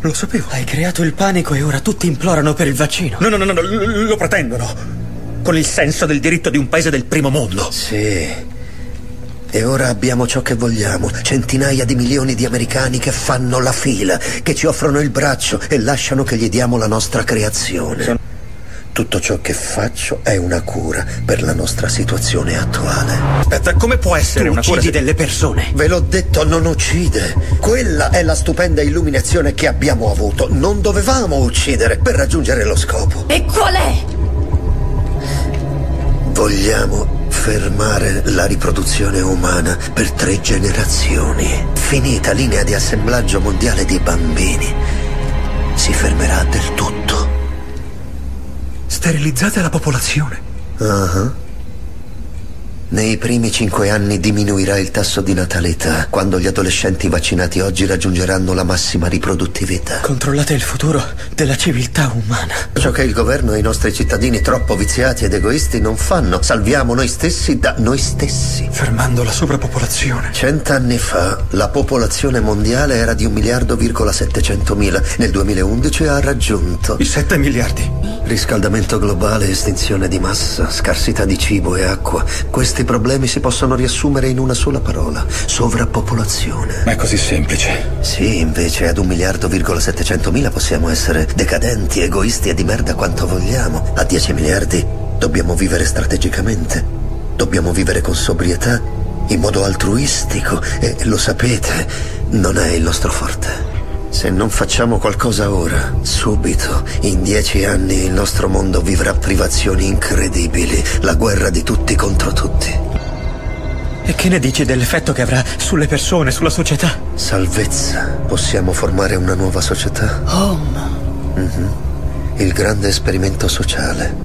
Lo sapevo. Hai creato il panico e ora tutti implorano per il vaccino. No, no, no, no, lo, lo pretendono. Con il senso del diritto di un paese del primo mondo. Sì. E ora abbiamo ciò che vogliamo. Centinaia di milioni di americani che fanno la fila, che ci offrono il braccio e lasciano che gli diamo la nostra creazione. Tutto ciò che faccio è una cura per la nostra situazione attuale. Aspetta, come può essere Tu una cura? uccidi delle persone. Ve l'ho detto, non uccide. Quella è la stupenda illuminazione che abbiamo avuto. Non dovevamo uccidere per raggiungere lo scopo. E qual è? Vogliamo fermare la riproduzione umana per tre generazioni. Finita linea di assemblaggio mondiale di bambini. Si fermerà del tutto. Sterilizzate la popolazione. Ah. Nei primi cinque anni diminuirà il tasso di natalità quando gli adolescenti vaccinati oggi raggiungeranno la massima riproduttività. Controllate il futuro della civiltà umana. Ciò che il governo e i nostri cittadini troppo viziati ed egoisti non fanno, salviamo noi stessi da noi stessi. Fermando la sovrappopolazione. Cent'anni fa la popolazione mondiale era di un miliardo virgola 700 mila. Nel 2011 ha raggiunto I 7 miliardi. riscaldamento globale, estinzione di massa, scarsità di cibo e acqua. Queste questi problemi si possono riassumere in una sola parola: sovrappopolazione. Ma è così semplice. Sì, invece ad un miliardo virgola settecentomila possiamo essere decadenti, egoisti e di merda quanto vogliamo. A 10 miliardi dobbiamo vivere strategicamente. Dobbiamo vivere con sobrietà, in modo altruistico e lo sapete, non è il nostro forte. Se non facciamo qualcosa ora, subito, in dieci anni il nostro mondo vivrà privazioni incredibili, la guerra di tutti contro tutti. E che ne dici dell'effetto che avrà sulle persone, sulla società? Salvezza. Possiamo formare una nuova società? Oh, Mhm. Il grande esperimento sociale.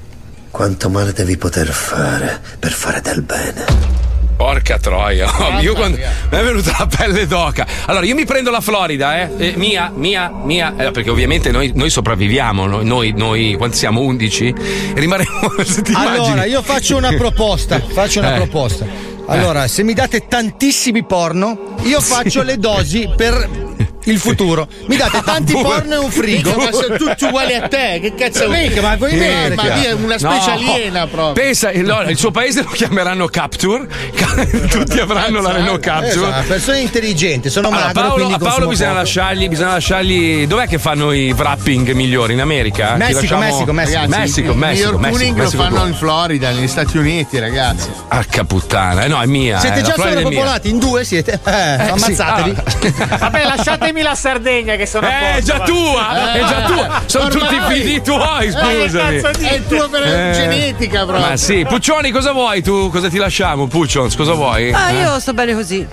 Quanto male devi poter fare per fare del bene? Porca troia, oh, [LAUGHS] io quando mi è venuta la pelle d'oca. Allora, io mi prendo la Florida, eh? Eh, mia, mia, mia, eh, perché ovviamente noi, noi sopravviviamo, noi, noi, noi, quanti siamo? 11? E rimarremo. Allora, io faccio una proposta. [LAUGHS] Faccio una Eh. proposta. Allora, se mi date tantissimi porno, io [LAUGHS] faccio le dosi per il futuro. Mi date [LAUGHS] tanti porno e un frigo. Ma sono tutti uguali a te, che cazzo vuoi? Mica, ma vuoi Eh, vedere? Ma è una specie No. aliena proprio. Pensa, allora, il suo paese lo chiameranno Capture, [LAUGHS] tutti avranno la Renault Capture. Esatto, persone intelligenti, sono Allora, magro, Paolo, a Paolo bisogna poco. lasciargli, bisogna lasciargli. Dov'è che fanno i wrapping migliori? In America? Messico, lasciamo- Messico, Messico. Messico, il Messico, miglior Messico, Messico lo fanno due. in Florida, negli Stati Uniti, ragazzi. Arca puttana, eh, no, è mia. Siete eh, già è mia. sovrappopolati, in due siete. Eh, ammazzatevi. [LAUGHS] Vabbè, lasciatemi la Sardegna che sono a Eh, posto, già tua, è già tua. Sono [LAUGHS] Ormai. tutti figli [LAUGHS] tuoi, Eh, scusami. dite? È il tuo per Eh. genetica, proprio. Ma sì, Puccioni, cosa vuoi tu? Cosa ti lasciamo, Puccions? Cosa vuoi? Ah, Eh? io sto bene così.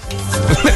[LAUGHS]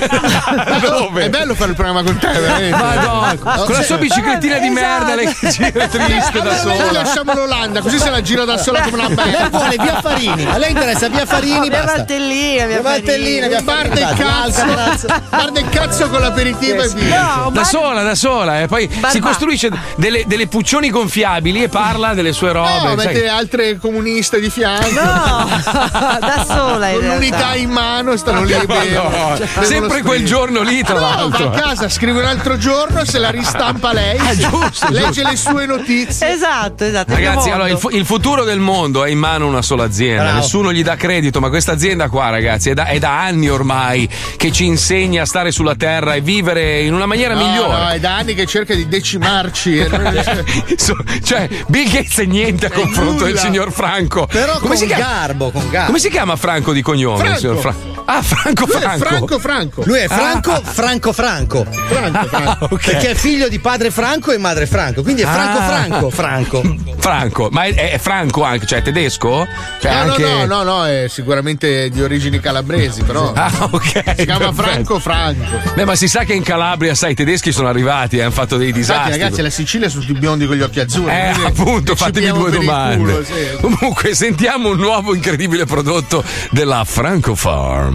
Dove? È bello fare il programma con te, veramente. Madonna, con la sua biciclettina di merda, lei che gira triste da Noi sola. lasciamo l'Olanda, così se la gira da sola come una bella. Lei vuole via Farini. A lei interessa via Farini, Via basta. Valtellina, via Via Valtellina, via il Farini. cazzo, guarda il cazzo con l'aperitivo e via. Da sola, da sola, e poi si costruisce delle, delle puccioni gonfiabili e parla delle sue robe. No, sai. mette altre comuniste di fianco. No, [LAUGHS] da sola Con l'unità in mano stanno lì [LAUGHS] no, Bevono sempre quel giorno lì, tra No, l'altro. va a casa, scrive un altro giorno, se la ristampa lei. [LAUGHS] Ah, giusto, legge giusto. le sue notizie. Esatto, esatto. Ragazzi, allora il, fu- il futuro del mondo è in mano una sola azienda, Bravo. nessuno gli dà credito, ma questa azienda qua, ragazzi, è da, è da anni ormai che ci insegna a stare sulla terra e vivere in una maniera No, migliore. no, è da anni che cerca di decimarci. [LAUGHS] cioè, Bill Gates è niente a confronto del signor Franco. Però Come con si chiama? garbo, con garbo. Come si chiama Franco di cognome? Franco. signor Fra- ah, Franco Lui è Franco. Franco Franco. Lui è Franco, Ah. Franco Franco. Franco, [LAUGHS] Franco. Ah, ok. Perché è figlio di padre Franco e madre Franco. Quindi è Franco Ah. Franco, Franco. Franco, ma è, è Franco anche, cioè tedesco? Cioè No, anche... no, no, no, no, è sicuramente di origini calabresi, però. Ah, ok. Si chiama perfetto. Franco Franco. Beh, ma si sa che in Calabria, sai, i tedeschi sono arrivati e hanno fatto dei Infatti, disastri. ragazzi, la Sicilia sono tutti biondi con gli occhi azzurri. Eh, quindi appunto, pigliamo due domande. culo, sì. Comunque, sentiamo un nuovo incredibile prodotto della Franco Farm.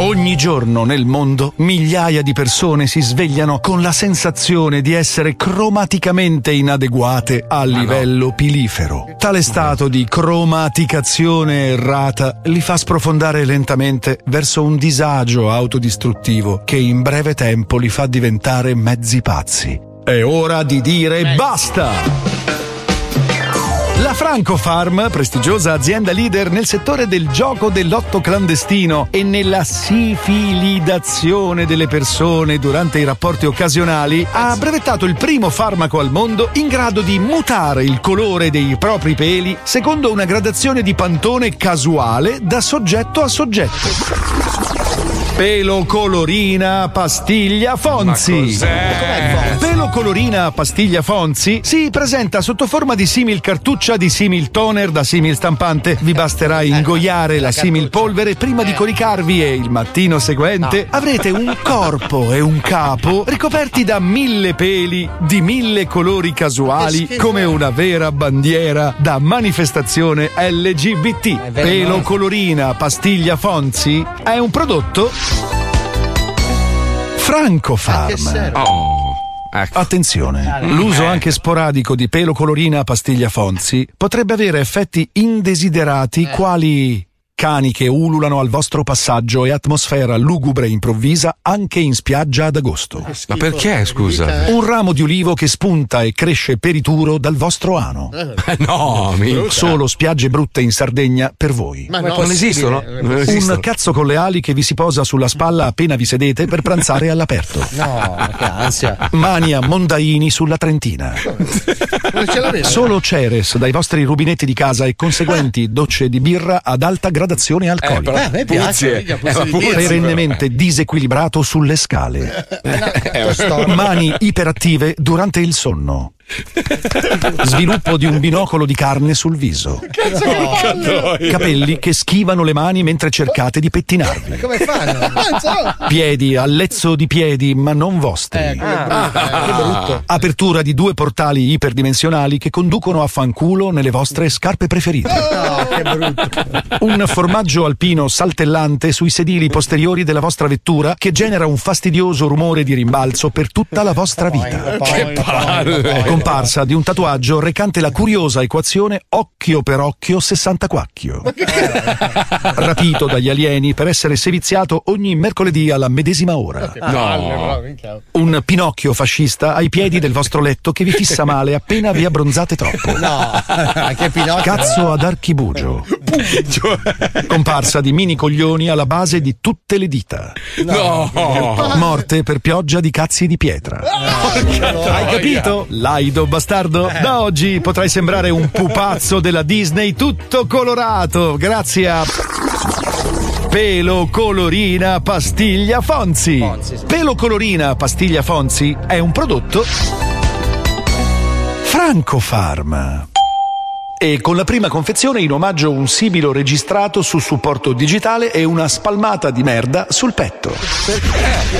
Ogni giorno nel mondo migliaia di persone si svegliano con la sensazione di essere cromaticamente inadeguate a livello pilifero. Tale stato di cromaticazione errata li fa sprofondare lentamente verso un disagio autodistruttivo che in breve tempo li fa diventare mezzi pazzi. È ora di dire basta! La Franco Farm, prestigiosa azienda leader nel settore del gioco dell'otto clandestino e nella sifilidazione delle persone durante i rapporti occasionali, ha brevettato il primo farmaco al mondo in grado di mutare il colore dei propri peli secondo una gradazione di pantone casuale da soggetto a soggetto. Pelo colorina pastiglia Fonzi. Pelo colorina pastiglia Fonzi si presenta sotto forma di simil cartuccia di simil toner da simil stampante. Vi basterà ingoiare la simil polvere prima di coricarvi e il mattino seguente avrete un [LAUGHS] corpo e un capo ricoperti da mille peli di mille colori casuali come una vera bandiera da manifestazione LGBT. Pelo colorina pastiglia Fonzi è un prodotto Franco Farm. Oh, ecco. Attenzione, l'uso anche sporadico di pelo colorina a pastiglia Fonzi potrebbe avere effetti indesiderati quali cani che ululano al vostro passaggio e atmosfera lugubre e improvvisa anche in spiaggia ad agosto. Ma perché, scusa? Un ramo di ulivo che spunta e cresce perituro dal vostro ano. Eh, no, minchia. Solo spiagge brutte in Sardegna per voi. Ma no, non esistono? Non Un esistono. cazzo con le ali che vi si posa sulla spalla appena vi sedete per pranzare [LAUGHS] all'aperto. No, che ansia. Mani a mondaini sulla Trentina. ce l'avete? Solo Ceres dai vostri rubinetti di casa e conseguenti docce di birra ad alta gradazione alcolica. Eh. Puzie. Eh, puzie. perennemente disequilibrato sulle scale. Mani iperattive durante il sonno. Sviluppo di un binocolo di carne sul viso. Capelli che schivano le mani mentre cercate di pettinarvi. Come fanno? Piedi a lezzo di piedi, ma non vostri. Eh, che brutto, eh, brutto. Apertura di due portali iperdimensionali che conducono a fanculo nelle vostre scarpe preferite. No, che brutto. Un formaggio alpino saltellante sui sedili posteriori della vostra vettura che genera un fastidioso rumore di rimbalzo per tutta la vostra vita. Che palle. Comparsa di un tatuaggio recante la curiosa equazione occhio per occhio 60 quacchio. Rapito dagli alieni per essere seviziato ogni mercoledì alla medesima ora. No. Un Pinocchio fascista ai piedi del vostro letto che vi fissa male appena vi abbronzate troppo. No, [LAUGHS] anche Pinocchio. Cazzo ad archibugio. Comparsa di mini coglioni alla base di tutte le dita. No. Morte per pioggia di cazzi di pietra. Hai capito? Laido bastardo? Da oggi potrai sembrare un pupazzo della Disney tutto colorato, grazie a. Pelo Colorina Pastiglia Fonzi. Pelo Colorina Pastiglia Fonzi è un prodotto Franco Farma. E con la prima confezione in omaggio un sibilo registrato su supporto digitale e una spalmata di merda sul petto.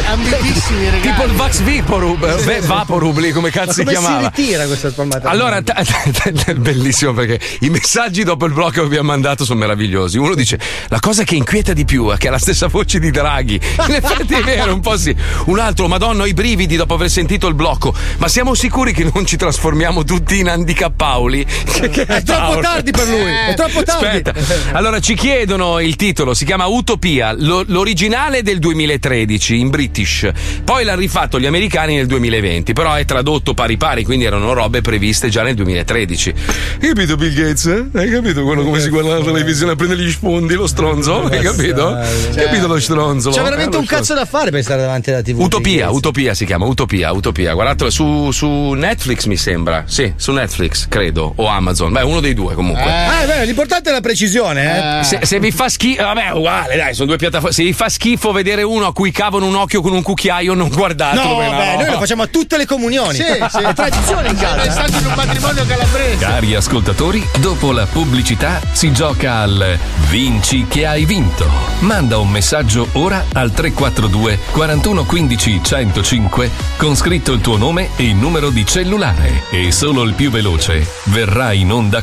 Ambitissimi regali. Tipo il Vax Vaporub, eh, Vaporub lì come cazzo si Come si chiamava. ritira questa spalmata? Allora, [LAUGHS] t- t- bellissimo perché i messaggi dopo il blocco che vi ha mandato sono meravigliosi. Uno dice: La cosa che inquieta di più è che ha la stessa voce di Draghi. [LAUGHS] In effetti è vero, un po' sì. Un altro, Madonna, ho i brividi dopo aver sentito il blocco. Ma siamo sicuri che non ci trasformiamo tutti in handicappauli? [LAUGHS] Che, che troppo tardi per lui, è troppo tardi. Aspetta. Allora ci chiedono il titolo, si chiama Utopia, lo- l'originale del 2013 in British, poi l'hanno rifatto gli americani nel 2020, però è tradotto pari pari, quindi erano robe previste già nel 2013. Hai capito Bill Gates? eh? Hai capito quello come si guarda la televisione a prendere gli sfondi, lo stronzo? Hai capito? Hai capito lo stronzo? C'è veramente Eh, un cazzo da fare per stare davanti alla TV. Utopia, Utopia si chiama, Utopia, Utopia. Guardatelo su, su Netflix mi sembra. Sì, su Netflix, credo. O Amazon. Beh, uno dei due comunque. Ah, è vero, l'importante è la precisione, eh. Se, se vi fa schifo, vabbè, uguale, dai, sono due piattaforme. Se vi fa schifo vedere uno a cui cavano un occhio con un cucchiaio, non guardatelo. No, vabbè, noi lo facciamo a tutte le comunioni. Sì, sì. È tradizione in È casa. stato in un matrimonio calabrese. Cari ascoltatori, dopo la pubblicità si gioca al Vinci che hai vinto. Manda un messaggio ora al 342 41 15 105 con scritto il tuo nome e il numero di cellulare e solo il più veloce verrà in onda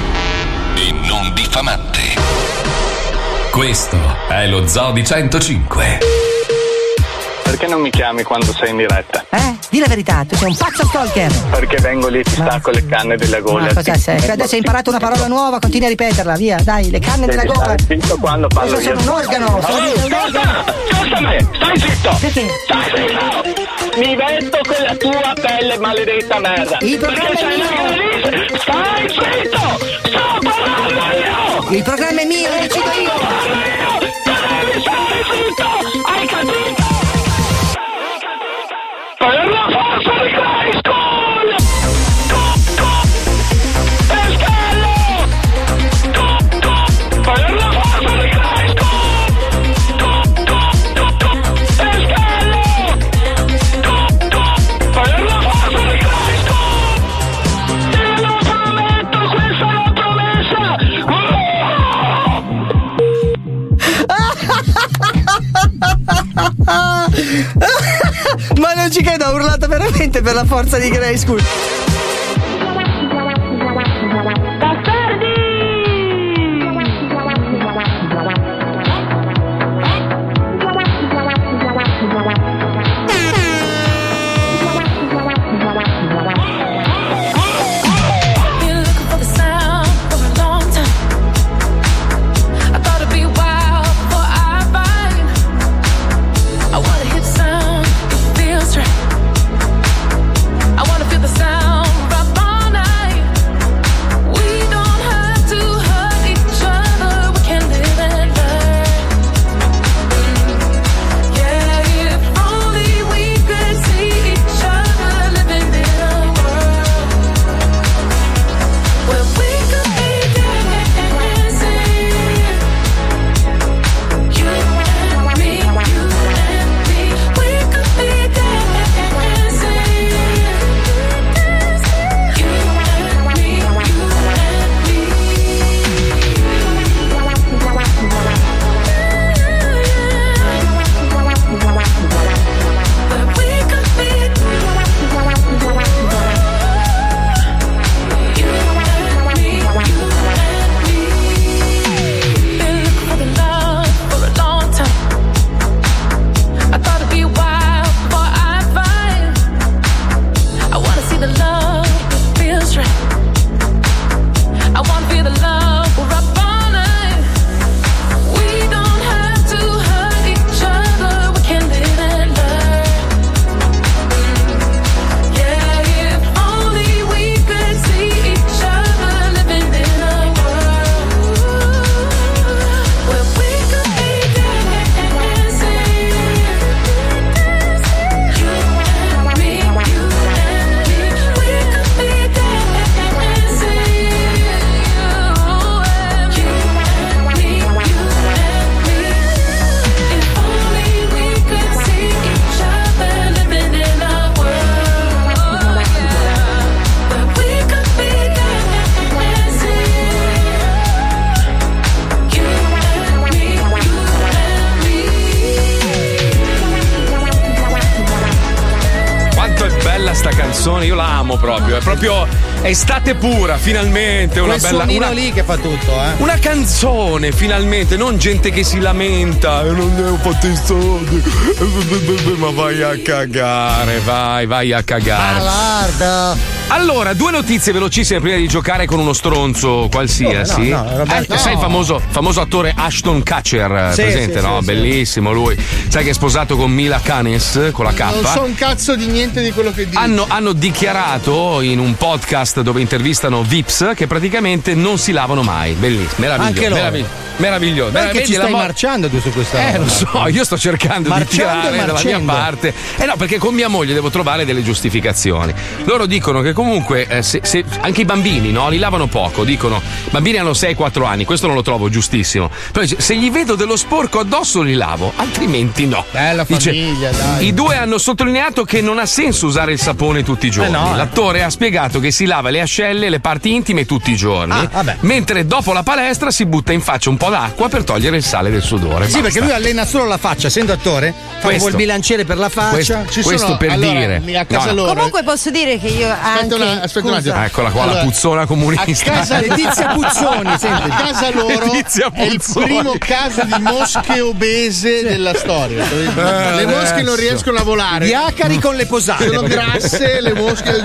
e non diffamante. Questo è lo Zoo di 105. Perché non mi chiami quando sei in diretta? Eh? Di la verità, tu sei un pazzo stalker. Perché vengo lì e ti stacco le canne della Ma gola. cosa sei? Adesso hai imparato una parola nuova, continui a ripeterla, via, dai, le canne della Devi gola. stare zitto quando parlo io. sono un organo? Sono Oh, un organo. ascolta me, stai zitto! Perché? Stai zitto! Mi vesto con la tua pelle maledetta merda! Il Perché mio. granista? Stai zitto! Sto parlando io! Il programma è mio, lo decido io. Per [LAUGHS] Ma non ci credo, ha urlato veramente per la forza di Grey estate pura, finalmente. Una Quel bella. Una, lì che fa tutto, eh. una canzone, finalmente, non gente che si lamenta. "Eh, Non ne ho fatto i soldi. [LAUGHS] Ma vai a cagare, vai, vai a cagare. Alarda. Allora, due notizie velocissime prima di giocare con uno stronzo qualsiasi. No, no, Roberto, Eh, Sai il no. famoso, famoso attore Ashton Kutcher, Sì, presente, sì, no? sì, sì. Bellissimo lui. Sai che è sposato con Mila Canes con la K. Non so un cazzo di niente di quello che dici. Hanno, hanno dichiarato in un podcast dove intervistano Vips che praticamente non si lavano mai. Bellissimo, meraviglioso. Anche loro. meraviglioso. Meraviglioso. Perché ci stai mo- marciando tu su questa eh, roba? lo so, io sto cercando Marciando di tirare dalla mia parte. Eh no, perché con mia moglie devo trovare delle giustificazioni. Loro dicono che comunque eh, se- se- anche i bambini no, li lavano poco. Dicono, i bambini hanno 6-4 anni, questo non lo trovo giustissimo. Però dice, se gli vedo dello sporco addosso li lavo, altrimenti no. Bella Dice, famiglia, dai. I due hanno sottolineato che non ha senso usare il sapone tutti i giorni. Eh no, eh. L'attore ha spiegato che si lava le ascelle le parti intime tutti i giorni, Ah, vabbè. mentre dopo la palestra si butta in faccia un po' d'acqua per togliere il sale del sudore. Sì, perché Basta. lui allena solo la faccia, essendo attore, fa po' il bilanciere per la faccia. Questo- questo per dire. A casa No, loro. Comunque posso dire che io anche una- aspetta un attimo. Eccola qua, la Allora, puzzona comunista. A casa Letizia Puzzoni, senti. A [LAUGHS] casa loro Letizia è il Puzzoni. primo caso di mosche obese della storia. Le mosche non riescono a volare. Gli acari con le posate. Sono grasse, le mosche.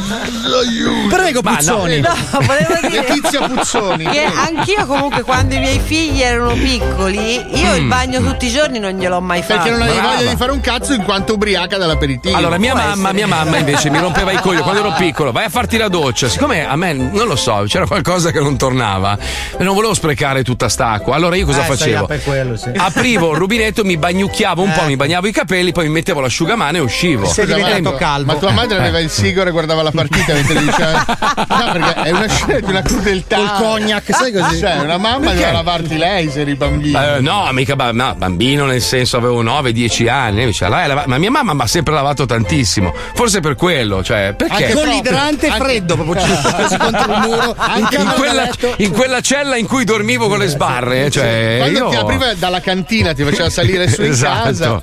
Prego, Ma no. Puzzoni. No, volevo dire Letizia Puzzoni. che anch'io comunque quando i miei figli erano piccoli, io il bagno tutti i giorni non gliel'ho mai fatto. Perché non avevi Brava. voglia di fare un cazzo in quanto ubriaca dall'aperitivo. Allora, mia Può mamma, essere. mia mamma invece mi rompeva i coglioni quando ero [LAUGHS] piccolo. Vai a farti la doccia. Siccome a me non lo so, c'era qualcosa che non tornava e non volevo sprecare tutta sta acqua. Allora io cosa Eh, facevo? quello, sì. Aprivo il rubinetto, mi bagnucchiavo un po', mi bagnavo i capelli, poi mi mettevo l'asciugamano e uscivo. Sei diventato ma- calvo. Ma tua madre Eh. aveva il sigaro e guardava la partita mentre [LAUGHS] diceva. No, perché è una scena di una crudeltà. Col cognac, sai così? Cioè, una mamma Perché? doveva lavarti lei. Geyser i bambini. Eh, no, mica ba- no, bambino nel senso avevo 9-10 anni. mi diceva, "Lei lava-" ma mia mamma mi ha sempre lavato tantissimo. Forse per quello, cioè, perché? Con l'idrante freddo, proprio ci [LAUGHS] contro il muro. in, camera da quella, in quella cella in cui dormivo con le sbarre. Cioè, Quando io... ti apriva dalla cantina, ti faceva salire su in Esatto. casa.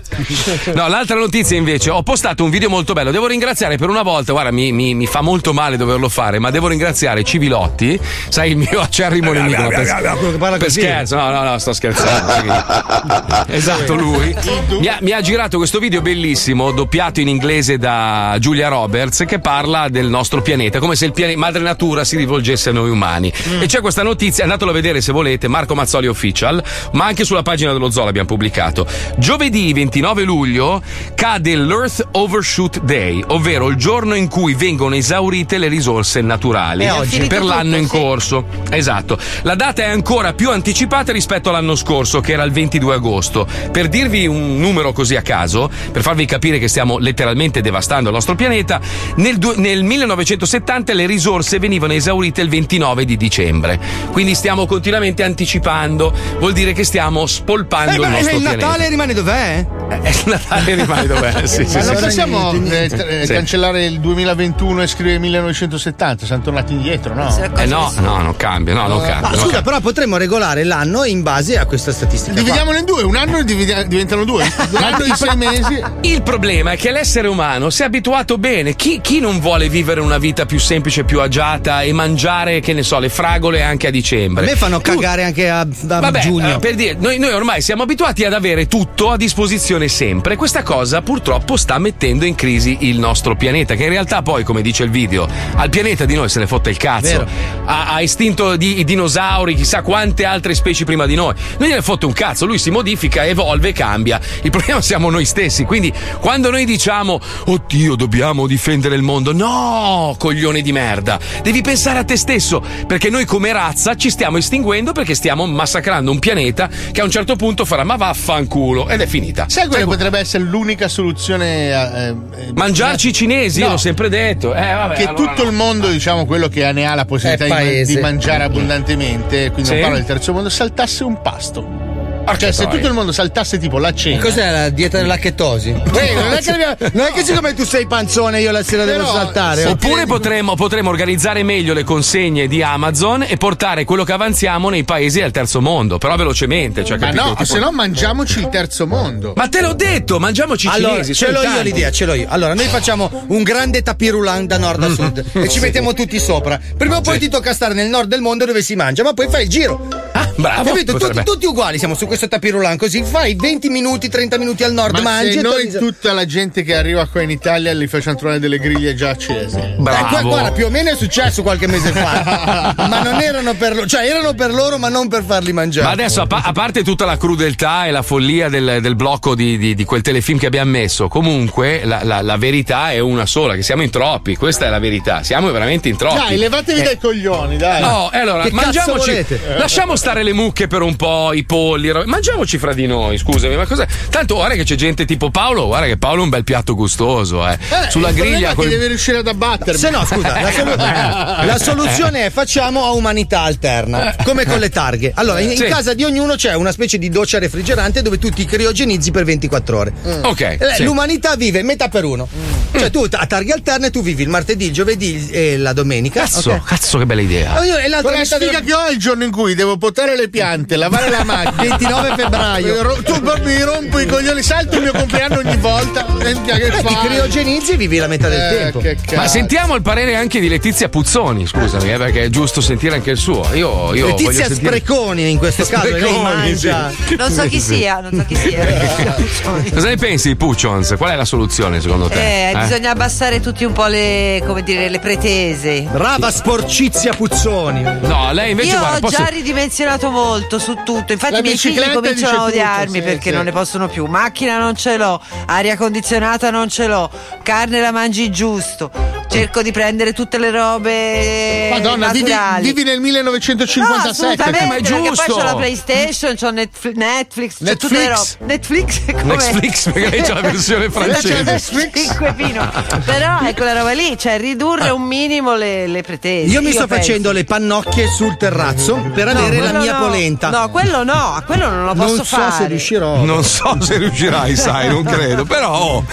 [LAUGHS] No, l'altra notizia invece, ho postato un video molto bello. Devo ringraziare per una volta, guarda, mi, mi- mi fa molto male doverlo fare, ma devo ringraziare Civilotti, sai, il mio acerrimo nemico. Per, per scherzo, no, no, no, sto scherzando. [LAUGHS] esatto, lui mi ha, mi ha girato questo video bellissimo, doppiato in inglese da Giulia Roberts, che parla del nostro pianeta, come se il pianeta madre natura si rivolgesse a noi umani. E c'è questa notizia, andatelo a vedere se volete, Marco Mazzoli Official, ma anche sulla pagina dello Zoo l'abbiamo pubblicato. Giovedì 29 luglio cade l'Earth Overshoot Day, ovvero il giorno in cui vengono esaurite le risorse naturali oggi. per l'anno tutto, in sì. corso. Esatto. La data è ancora più anticipata rispetto all'anno scorso, che era il 22 agosto. Per dirvi un numero così a caso, per farvi capire che stiamo letteralmente devastando il nostro pianeta, nel, du- nel 1970 le risorse venivano esaurite il 29 di dicembre. Quindi stiamo continuamente anticipando, vuol dire che stiamo spolpando Eh, il ma nostro il pianeta. Natale rimane dov'è? Eh, il Natale [LAUGHS] rimane dov'è? Sì, sì, Ma non sì. possiamo eh, eh, Sì. cancellare il 2021 e scrivere 1970? Siamo tornati indietro, no? Eh no, no, non cambia, no, non cambia. Ma non scusa, cambia. però potremmo regolare l'anno in base a questa statistica. Dividiamolo in due, un anno dividi- diventano due. [LAUGHS] Un anno di sei mesi. Il problema è che l'essere umano si è abituato bene. Chi, chi non vuole vivere una vita più semplice, più agiata e mangiare, che ne so, le fragole anche a A dicembre? me fanno Tu- cagare anche a, a Vabbè, giugno. eh, per dire, noi, noi ormai siamo abituati ad avere tutto a disposizione sempre. Questa cosa purtroppo sta mettendo in crisi il nostro pianeta, che in realtà poi, come dice il video, al pianeta di noi se ne fotte il cazzo. Ha, ha estinto di- i dinosauri, chissà quante altre specie prima di noi. Non gliene fotte un cazzo, lui si modifica, evolve, cambia. Il problema siamo noi stessi. Quindi, quando noi diciamo, oddio, dobbiamo difendere il mondo, no, coglione di merda. Devi pensare a te stesso, perché noi come razza ci stiamo estinguendo perché stiamo massacrando un pianeta che a un certo punto farà ma vaffanculo ed è finita. Sai quella potrebbe essere l'unica soluzione a, eh, eh, Mangiarci i cinesi, io No. l'ho sempre detto. Eh, vabbè, che allora tutto no. il mondo, diciamo, quello che ne ha la possibilità di, di mangiare abbondantemente, quindi Sì. non parlo del terzo mondo, saltasse un pasto. Porca Cioè, se tutto il mondo saltasse tipo la cena. Cos'è la dieta della chetosi? [LAUGHS] Ehi, non, è che abbiamo- non è che siccome tu sei panzone io la sera devo Però, saltare. Oppure potremmo, potremmo organizzare meglio le consegne di Amazon e portare quello che avanziamo nei paesi del terzo mondo, però velocemente. Cioè, Ma capito? no, Tipo- se no mangiamoci il terzo mondo. Ma te l'ho detto, mangiamoci i Allora, cinesi. ce l'ho io tanti. l'idea, ce l'ho io. Allora, noi facciamo un grande tapirulan da nord a sud e ci mettiamo tutti sopra. Prima o poi ti tocca stare nel nord del mondo dove si mangia, ma poi fai il giro. Ah, bravo. Capito? Tutti, tutti uguali siamo su questo tapirulan così fai 20 minuti, 30 minuti al nord, Ma mangi se e noi torni- tutta la gente che arriva qua in Italia li facciamo trovare delle griglie già accese. Eh, gu- guarda, più o meno è successo qualche mese fa. [LAUGHS] ma non erano per loro, cioè erano per loro, ma non per farli mangiare. Ma adesso, a, pa- a parte tutta la crudeltà e la follia del, del blocco di, di- di quel telefilm che abbiamo messo, comunque la, la- la verità è una sola, che siamo in troppi. Questa è la verità. Siamo veramente in troppi. Dai, levatevi Eh, dai coglioni, dai. No, e allora Che mangiamoci. Lasciamo stare le mucche per un po', i polli. Mangiamoci fra di noi, scusami, ma cos'è? Tanto guarda che c'è gente tipo Paolo, guarda che Paolo è un bel piatto gustoso, eh. Eh, Sulla griglia col- che deve riuscire ad abbattermi. Se no, scusa, la, solu- [LAUGHS] la soluzione è facciamo a umanità alterna, come con le targhe. Allora, in, in Sì. casa di ognuno c'è una specie di doccia refrigerante dove tu ti criogenizzi per 24 ore. Ok, Eh, sì. L'umanità vive metà per uno. Cioè, tu a targhe alterne tu vivi il martedì, il giovedì e la domenica. Cazzo, ok? cazzo, che bella idea. E l'altra Con la metà sfiga della- che ho è il giorno in cui devo potare le piante, lavare la [LAUGHS] macchina. 29 febbraio. Ro- Tu mi rompo i coglioni, salto il mio compleanno ogni volta. Minchia, che Eh, ti criogenizzi e vivi la metà del Eh, tempo. che cazzo. Ma sentiamo il parere anche di Letizia Puzzoni, scusami, eh, perché è giusto sentire anche il suo. Io, io Letizia sentire... Spreconi in questo caso, lei Spreconi, mangia. sì. Non so chi sia, non so chi sia. [LAUGHS] Cosa ne pensi di Puccions? Qual è la soluzione secondo te? Eh, bisogna abbassare tutti un po' le, come dire, le pretese. Brava sporcizia Puzzoni. No, lei invece Io guarda, ho posso- già ridimensionato molto su tutto. Infatti, La i miei bicicletta cominciano a tutto, odiarmi sì, perché sì. non ne possono più. Macchina non ce l'ho, aria condizionata non ce l'ho, carne la mangi giusto. cerco di prendere tutte le robe Madonna, vivi, naturali. vivi nel No, 1957. assolutamente, perché poi c'ho la PlayStation, c'ho Netf- Netflix, c'ho tutte le Netflix. robe. Netflix è [LAUGHS] come Netflix, perché lei c'ha la versione [LAUGHS] francese. Cinque pino. Però è quella roba lì, cioè ridurre un minimo le, le pretese. Io mi sto penso. facendo le pannocchie sul terrazzo per No, avere la mia no. polenta. No, quello no, a quello non lo posso non so fare. se riuscirò. Non so se riuscirai, sai, non credo. Però oh,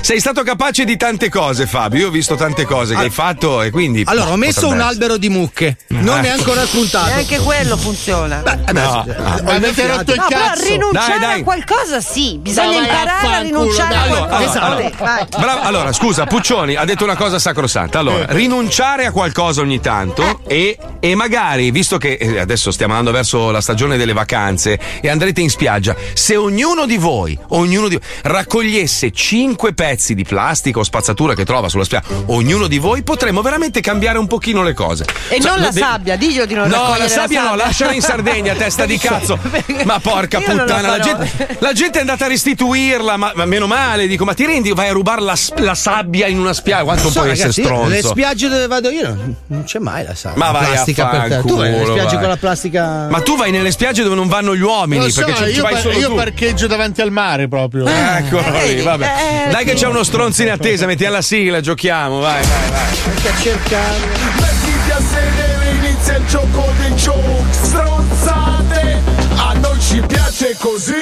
sei stato capace di tante cose, Fabio. Io ho visto tante cose che hai fatto e quindi. Allora, ho messo un essere. albero di mucche. Non Eh. è ancora spuntato. Neanche quello funziona. No. Avete rotto il No, però cazzo. rinunciare Dai, dai. a qualcosa sì, bisogna a imparare a rinunciare a dai. qualcosa. Allora, allora, Vabbè, vai. Bravo, allora, scusa, Puccioni ha detto una cosa sacrosanta. Allora, rinunciare a qualcosa ogni tanto e, e magari, visto che eh, adesso stiamo andando verso la stagione delle vacanze e andrete in spiaggia, se ognuno di voi, ognuno di raccogliesse cinque pezzi di plastica o spazzatura che trova sulla spiaggia, ognuno di voi potremmo veramente cambiare un pochino le cose. E Cioè, non la de- sabbia, diglielo di non No, raccogliere la sabbia no, lasciala in Sardegna, [LAUGHS] testa di cazzo. [LAUGHS] Ma porca puttana, la gente, la gente è andata a restituirla, ma, ma meno male, dico, ma ti rendi, vai a rubare la, la sabbia in una spiaggia, quanto so, puoi ragazzi, essere stronzo? Le spiagge dove vado io non, c'è mai la sabbia. Ma vai a plastica per te. Tu vai nelle spiagge vai. con la plastica. Ma tu vai nelle spiagge dove non vanno gli uomini, Lo so, perché ci, ci io, vai par- solo io tu. parcheggio davanti al mare proprio. Eccolo lì, vabbè. eh, Dai che c'è uno stronzo in attesa, metti alla sigla, giochiamo, vai, vai, vai. Anche a cercare. Mettiti a sedere, inizia il gioco dei joke Stronzate, a noi ci piace così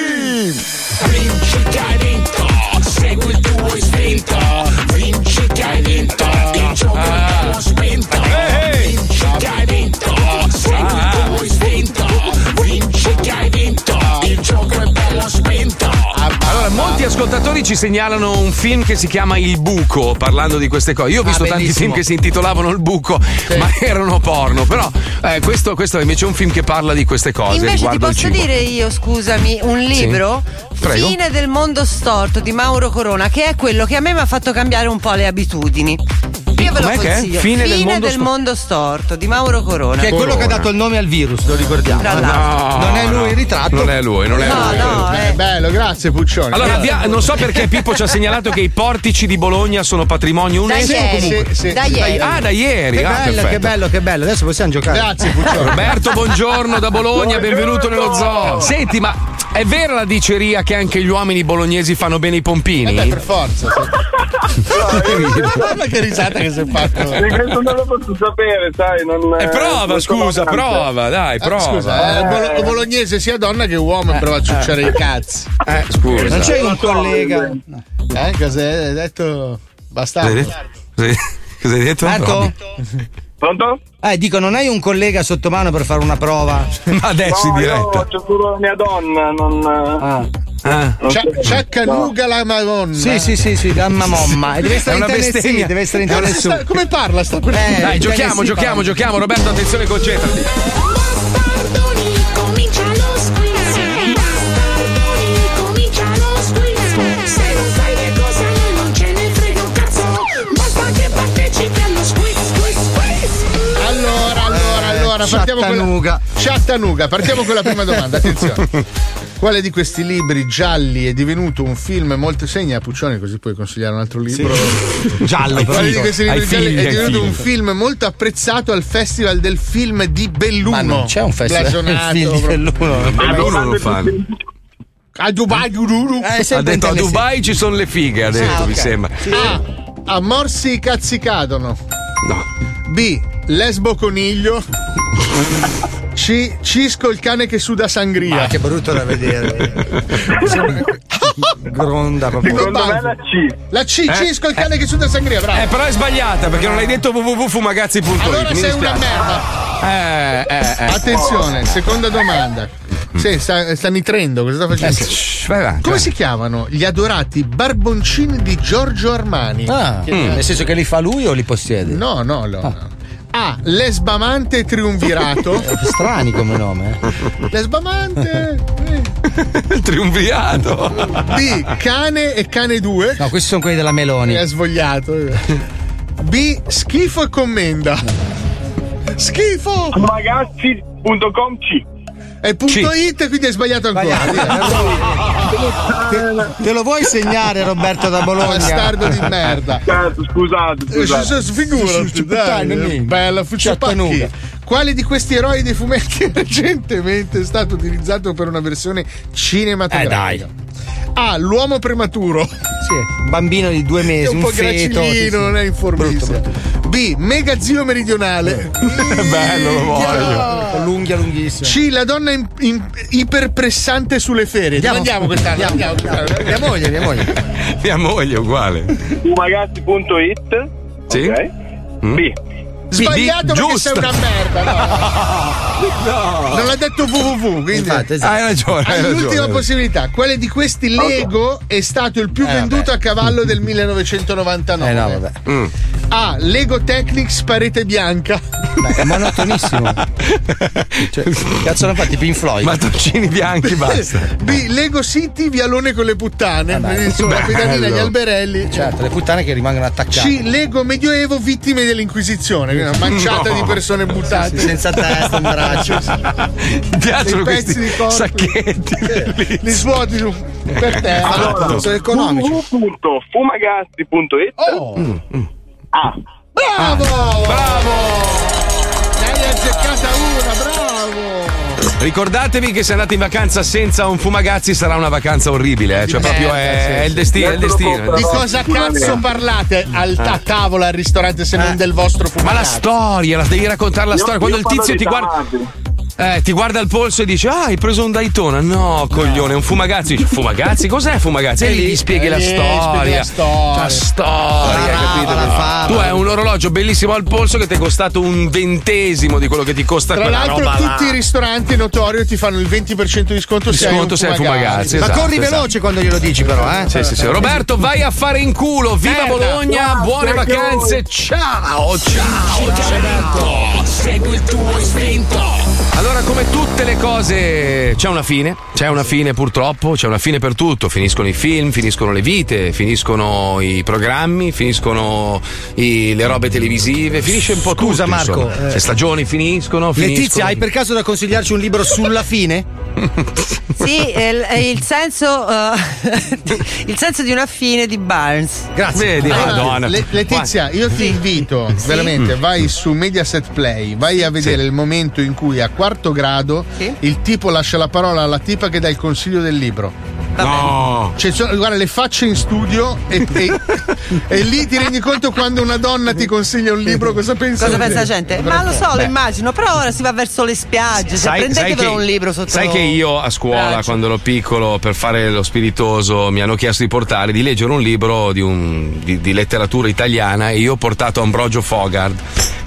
Vinci che hai vinto, segui il tuo istinto Vinci che hai vinto, il gioco è bello spinto ascoltatori ci segnalano un film che si chiama Il Buco, parlando di queste cose. Io ho visto tanti bellissimo. film che si intitolavano Il Buco, ma erano porno. Però eh, questo, questo invece è un film che parla di queste cose. Invece ti posso dire io, scusami, un libro Prego. Fine del mondo storto di Mauro Corona, che è quello che a me mi ha fatto cambiare un po' le abitudini. Io ve lo Com'è che è? consiglio. Fine del mondo sto- mondo storto di Mauro Corona. Che è quello che ha dato il nome al virus, lo ricordiamo. Tra eh. l'altro. non è lui no. il ritratto. Non è lui, non è No, lui. no, Beh, eh. bello, grazie Puccioni. Allora, abbia- non so perché Pippo ci ha segnalato che i portici di Bologna sono patrimonio Da UNESCO. ieri, comunque. sì, da sì. ieri. Ah, da ieri. Che ah, bello, perfetto. che bello, che bello. Adesso possiamo giocare. Grazie Puccioni. [LAUGHS] Roberto, buongiorno da Bologna, benvenuto nello zoo. Senti, ma è vera la diceria che anche gli uomini bolognesi fanno bene i pompini? Eh beh, per forza. sì. [LAUGHS] Guarda che risata che si è fatto. Questo non lo posso sapere, sai, non... E prova, non scusa, prova, dai, Ah, prova. Scusa, eh, bolo- bolognese sia donna che uomo Eh, prova a ciucciare i cazzi. Eh, scusa. Non c'è un collega. Eh, cosa hai detto? Bastardo. hai detto? Cosa hai- cosa hai detto? Marco? [LAUGHS] Pronto? Eh, dico, non hai un collega sotto mano per fare una prova? Ma [LAUGHS] adesso in no, diretta. io c'ho solo la mia donna, non... Ah. Ah. non Cia- so- Ciaccanuga la madonna. Sì, sì, sì, sì, damma momma. E deve [LAUGHS] È stare in una Tennessee, bestemmia. deve essere in Eh, Tennessee. sta- come parla sta persona? Eh, Dai, in giochiamo, giochiamo, parla. giochiamo. Roberto, attenzione, concentrati. Allora, partiamo con Chattanooga. la Chattanooga, partiamo con la prima domanda. [LAUGHS] Attenzione. Quale di questi libri gialli è divenuto un film molto segna Puccioni così puoi consigliare un altro libro [LAUGHS] Giallo, Quale di questi libri gialli figli, è divenuto figli. un film molto apprezzato al Festival del Film di Belluno Ma non c'è un festival del film di. Belluno. Ma non fanno. A Dubai. Eh, Ha detto a. Dubai ci sono le fighe, ha detto, Ah, mi ok. sembra. A. A morsi i cazzi cadono. No. B. Lesbo coniglio. C. Cisco il cane che suda sangria. Ma che brutto da vedere. Gronda proprio. Secondo me la C. La C, Eh? Cisco il cane che suda sangria, bravo. Eh, però è sbagliata perché non hai detto www.fumagazzi.it. allora sei una merda. Eh, eh, eh. Attenzione, seconda domanda. Sì, sta, sta nitrendo, cosa sta Eh, facendo? shh, vai avanti, Come vai. si chiamano gli adorati barboncini di Giorgio Armani? Ah, nel senso che li fa lui o li possiede? No, no, no. no. A. Lesbamante triunvirato. [LAUGHS] Strani come nome. eh. Lesbamante. Il triumvirato. B. Cane e cane 2. No, questi sono quelli della Meloni. Mi ha svogliato. B. Schifo e commenda. Schifo! Magazzi.com C. E punto it, quindi hai sbagliato ancora. Sbagliato. Te, te lo vuoi segnare Roberto da Bologna? Bastardo di merda. Certo, scusate, Eh, scusate. s- Figurati, dai, niente. bella Ciattanuga. Quale di questi eroi dei fumetti [LAUGHS] è recentemente stato utilizzato per una versione cinematografica? A. L'uomo prematuro. Sì, bambino di due È mesi, un un, po' feto. gracilino, sì, sì. non è informissimo. B. Mega zio meridionale. [LAUGHS] Bello, lo voglio. Con l'unghia lunghissima. C. La donna in- in- iperpressante sulle ferie. Andiamo. Andiamo quest'anno. Andiamo. Andiamo, andiamo. Mia moglie, mia moglie. Mia moglie è uguale. Fumagazzi.it. Sì? Ok. Mm. B. Sbagliato perché giusto. sei una merda. [LAUGHS] No. Non l'ha detto www, quindi. Infatti, esatto. Hai ragione, hai Hai l'ultima ragione. possibilità. Quale di questi Lego è stato il più Eh, venduto vabbè. a cavallo del 1999? Eh no, vabbè. Mm. A. Lego Technics parete bianca. Beh, è monotonissimo. [LAUGHS] Cioè, cazzo l'hanno fatti Pink Floyd? Mattoncini bianchi, [LAUGHS] basta. B. Lego City vialone con le puttane. Insomma, la pedalina gli alberelli. Certo, le puttane che rimangono attaccate. C. Lego Medioevo vittime dell'Inquisizione. Una manciata No. di persone buttate. Senza testa, un braccio. Mi piacciono questi di corpo. sacchetti. Li svuoti su per te. Allora, sono economici. www.fumagazzi.it. Oh. A. Bravo! Bravo! Ne hai azzeccata una, bravo! Ricordatevi che se andate in vacanza senza un fumagazzi sarà una vacanza orribile, eh? cioè proprio è, è il destino, è il destino. Di cosa cazzo parlate al, a tavola al ristorante se non del vostro Ma la fumagazzi? storia, la devi raccontare la storia. Quando il tizio ti di guarda. Eh, ti guarda il polso e dice: Ah, hai preso un Daytona? No, coglione, un fumagazzi. Dice, fumagazzi? Cos'è fumagazzi? E lì gli spieghi la Eh, storia. spieghi la storia. La storia, La capito? la. Tu hai un orologio bellissimo al polso che ti è costato un ventesimo di quello che ti costa Tra quella l'altro tutti là. i ristoranti notorio ti fanno il 20% di sconto se hai un Sconto se hai fumagazzi. Ma esatto, corri esatto. veloce quando glielo dici, però, eh? Sì, sì, sì. Roberto, vai a fare in culo. Viva Merda. Bologna, buone vacanze. Ciao, ciao, ciao. Segui il tuo istinto. Allora, come tutte le cose, c'è una fine. C'è una fine, purtroppo. C'è una fine per tutto. Finiscono i film, finiscono le vite, finiscono i programmi, finiscono i- le robe televisive. Finisce un po' tutto. Scusa, Marco, eh. Le stagioni finiscono. Letizia, finiscono. hai per caso da consigliarci un libro sulla fine? [LAUGHS] Sì, è il, è il senso eh, [LAUGHS] il senso di una fine di Barnes. Grazie. Vedi, Allora, Madonna. Le- Letizia, io ti invito veramente, vai su Mediaset Play, vai a vedere Sì. il momento in cui a quarto grado Sì. il tipo lascia la parola alla tipa che dà il consiglio del libro. No. Cioè, sono- guarda, le facce in studio e, e- [LAUGHS] e lì ti rendi conto quando una donna ti consiglia un libro, cosa pensa? Cosa pensa la gente? Ma lo so, lo immagino, però ora si va verso le spiagge. Cioè, prendetevelo un libro sotto sai che io a scuola, braccio. quando ero piccolo, per fare lo spiritoso, mi hanno chiesto di portare, di leggere un libro di, un- di- di letteratura italiana e io ho portato Ambrogio Fogard.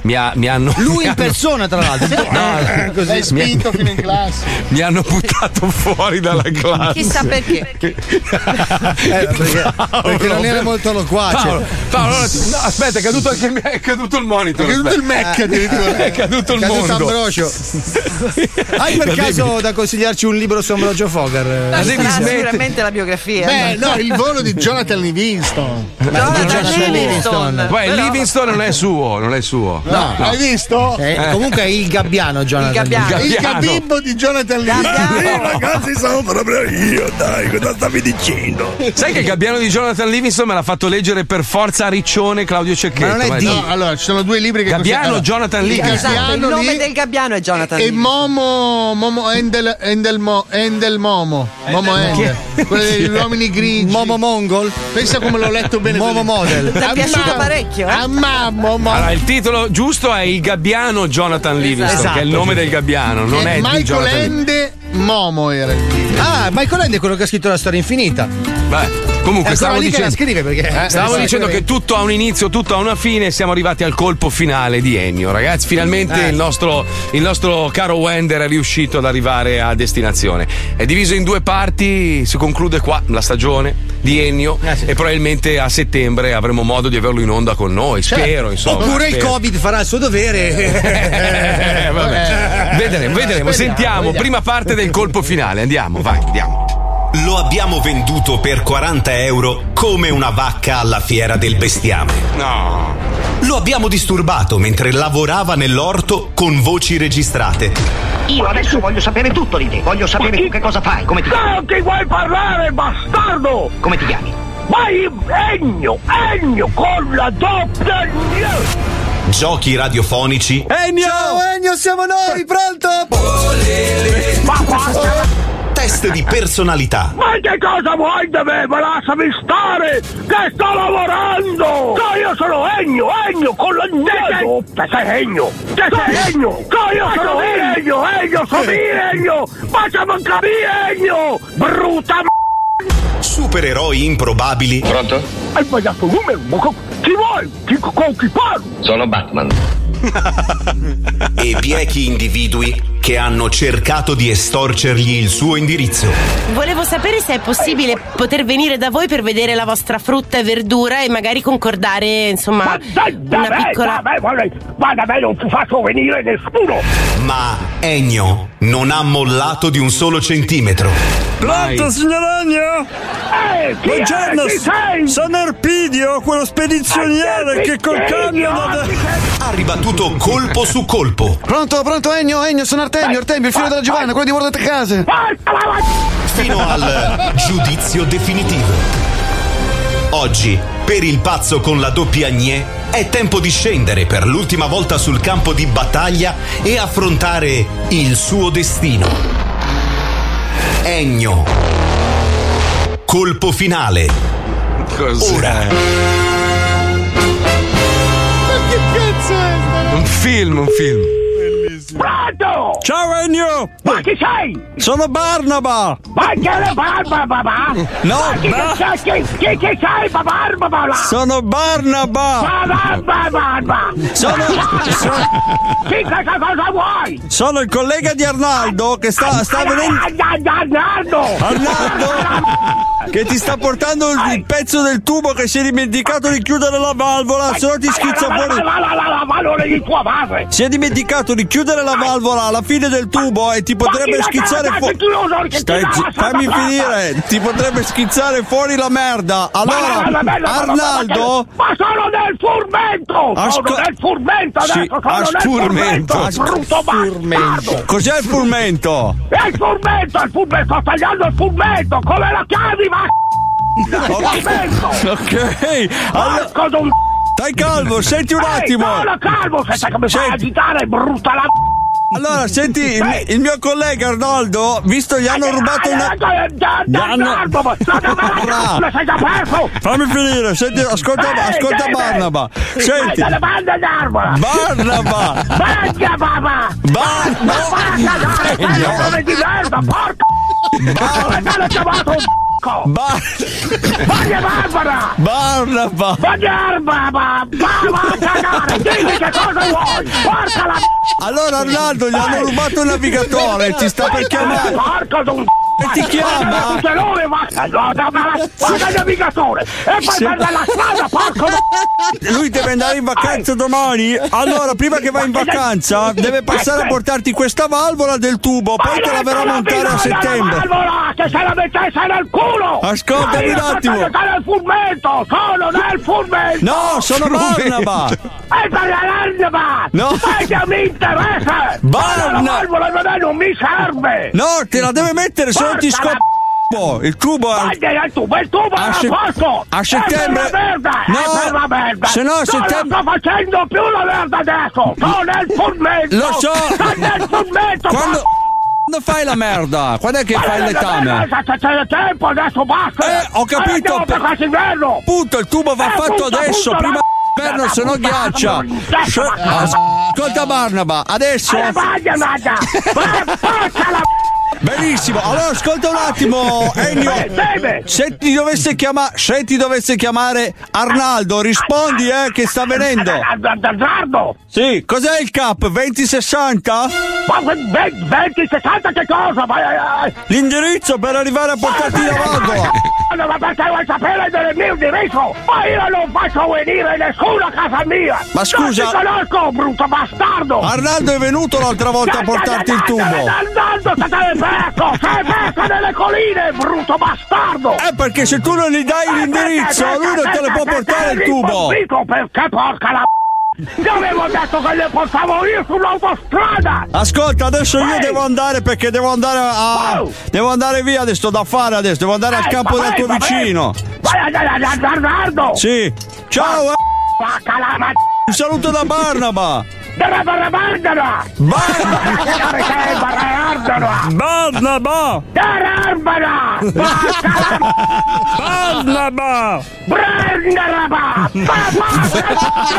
Mi, ha- mi hanno. Lui [LAUGHS] mi in hanno- persona, tra l'altro. [LAUGHS] No, mi, spinto fino in classe. mi hanno buttato fuori dalla classe. Chissà perché. Eh, perché, perché non era molto loquace. Paolo, Paolo, no, aspetta, è caduto anche il, è caduto il monitor. È caduto aspetta. il Mac addirittura. [LAUGHS] È caduto il Caduto mondo. Ambrogio. [LAUGHS] Hai per caso da consigliarci un libro su Ambrogio Fogar? Ma devi Sarà smettere. sicuramente la biografia. Beh, no, il volo di Jonathan Livingston. Jonathan Jonathan Livingston. Poi il Però- Livingstone non è suo, non è suo. No, hai visto? Eh, Comunque è il gabbiano, Jonathan. Il gabbiano. Il Gabbiano. Gabibbo di Jonathan Livingston. Ragazzi, sono proprio io, dai, cosa stavi dicendo? Sai che il gabbiano di Jonathan Livingston me l'ha fatto leggere per forza a Riccione Claudio Cecchetto. Ma non è di- No, allora, ci sono due libri che Gabbiano, consiglio- Jonathan Livingston. Esatto, il nome lì del gabbiano è Jonathan e Livingston. Momo Momo Endel Endel, Mo, Endel Momo Momo Endel quello degli [LAUGHS] uomini grigi Momo Mongol? pensa come l'ho letto bene Momo Model. Ti è piaciuto parecchio, eh? a mamma Allora, il titolo giusto è Il gabbiano Jonathan Livingston, Esatto. che è il nome del gabbiano, non è di Michael Jonathan Livingston. Ende Momo era il titolo Ah, Michael End è quello che ha scritto la storia infinita. Beh, comunque ancora stavo lì che la dicendo. scrive perché. Stavo Eh, dicendo sai, che tutto ha un inizio, tutto ha una fine e siamo arrivati al colpo finale di Ennio. Ragazzi, finalmente Eh. il, nostro, il nostro caro Wender è riuscito ad arrivare a destinazione. È diviso in due parti, si conclude qua la stagione di Ennio Eh, sì. e probabilmente a settembre avremo modo di averlo in onda con noi. Spero, insomma. Oppure il spero. Covid farà il suo dovere. [LAUGHS] Eh, vabbè. Vedremo, vedremo. Sentiamo, prima parte del colpo finale. Andiamo, vai, andiamo. Lo abbiamo venduto per 40 euro come una vacca alla fiera del bestiame. No. lo abbiamo disturbato mentre lavorava nell'orto con voci registrate. Io adesso voglio sapere tutto di te. Voglio sapere tu che cosa fai. Come ti chiami? Non ti vuoi parlare, bastardo! Come ti chiami? Vai Ennio, Ennio con la doppia! Giochi radiofonici Ennio! Ciao Ennio, siamo noi, pronto? Ma basta! test di personalità. Ma che cosa vuoi da me? Ma lasciami stare! Che sto lavorando! Che io sono Ennio, Ennio con la! Che sei Ennio! Che sei Ennio! Che io sono Ennio, Ennio, sono Ennio! Facciamo capire Ennio! Brutta! Supereroi improbabili. Pronto? Hai sbagliato il numero, ma co- chi vuoi? Chi, con chi parlo? Sono Batman. [LAUGHS] e biechi individui che hanno cercato di estorcergli il suo indirizzo. Volevo sapere se è possibile poter venire da voi per vedere la vostra frutta e verdura e magari concordare, insomma, Dai, da una me, piccola. da me, guarda, guarda, me non ti faccio venire nessuno! Ma Ennio non ha mollato di un solo centimetro. Pronto, signor Agno? Eh, Buongiorno, è? Sono Erpidio, quello spedizioniere che col camion... Ha ribattuto colpo su colpo. Pronto, pronto, Ennio, Ennio, sono Artemio, Artemio, il figlio della Giovanna, quello di Guardate Case. Fino al giudizio definitivo. Oggi, per il pazzo con la doppia gne, è tempo di scendere per l'ultima volta sul campo di battaglia e affrontare il suo destino. Ennio. Colpo finale. Ora. che cazzo è? Un film, un film. Pronto! Ciao Ennio! Ma chi sei? Sono Barnaba! Ma che le barba, babà? No, Ma chi, ba- chi, chi, chi, sei, barba, babà? Sono Barnaba! Barba! Sono- sono- Chi, che cosa vuoi? Sono il collega di Arnaldo che sta, sta venendo... Arnaldo! Arnaldo! Che ti sta portando il, il pezzo del tubo che si è dimenticato di chiudere la valvola, se no ti schizza fuori... La, la, la, la valore di tua base! Si è dimenticato di chiudere la valvola alla fine del tubo e ti potrebbe schizzare fuori. che Stai fammi finire, ti potrebbe schizzare fuori la merda. Allora, Arnaldo. Ma sono nel furmento! Asco- sono nel furmento Sì, adesso! Sono a nel furmento! Bastardo! Cos'è il furmento? È il furmento! Il furmento! Sto tagliando il furmento! Come la chiavi, ma... [LAUGHS] Furmento! Ok, allora. Porco d'un- Stai calmo, senti un Ehi, attimo. sono calmo! Se sai come fai a Senti. agitare, brutta la... Allora, senti, il, il mio collega Arnoldo, visto gli hanno rubato una. Gli hanno- [LAUGHS] Ma sei già perso! Fammi finire, senti, ascolta, ascolta Barnaba. Senti. Dai, banda d'arbola! Barnaba! Bagna, c***o? Bagna Barbara! Barnaba! Bagna Barbara! Va a cagare! Dimmi che cosa vuoi! Porca la... Allora Arnaldo gli hanno rubato il navigatore, ti sta per chiamare. Porca d'un... E ti chiama? Guarda il navigatore! E poi la strada, porco. Lui deve andare in vacanza domani. Allora, prima che va in vacanza, deve passare a portarti questa valvola del tubo, poi te la verrà a montare a settembre. Valvola, che se la mettesse nel culo! Ascoltami un attimo. Sono nel furmento! Sono nel furmento! No, sono Barnaba. E per la Barnaba! No. Ma che mi interessa! Barna- La valvola a me non mi serve! No, te la deve mettere, se no ti scoppa. Il tubo. Guarda il tubo, il tubo A a se- a settembre- È merda! No, merda! se no a Non settembre- sto facendo più la merda adesso! Sono nel furmento! Lo so. Sono nel furmento! Quando. Quando fai la merda? Quando è che fai letame? C'è il tempo adesso basta! Eh, ho capito, per inverno! Appunto, il tubo va Eh, fatto appunto, adesso, appunto, prima d'inverno, se no ghiaccia. Ascolta Barnaba, adesso. Alla vaglia, vaglia! [LAUGHS] Ma porca la... Benissimo, allora ascolta un attimo, Ennio. Eh. Se ti dovesse chiamare, se ti dovesse chiamare Arnaldo, rispondi eh che sta venendo. Azzardo! Sì, cos'è il cap? 2060? Ma 20, 60 che cosa? Ma, eh, L'indirizzo per arrivare a portarti valvola. eh, ma perché vuoi sapere del mio indirizzo? Ma io non faccio venire nessuno a casa mia! Ma scusa- Non ti conosco, brutto bastardo! Arnaldo è venuto l'altra volta a portarti il tubo. Andando, perso! Sei perso nelle colline, brutto bastardo! Eh, perché se tu non gli dai l'indirizzo, lui non te le può portare il tubo. Dico perché porca la... Ti avevo detto che le portavo io sull'autostrada! Ascolta, adesso io devo andare perché devo andare a. Devo andare via adesso, da fare adesso, devo andare al Eh, campo del tuo vai, vicino. Vai a Bernardo! Sì. Ciao, eh. Vacca la ma... Un saluto da Barnaba. Barnaba! Barnaba! Barnaba! Non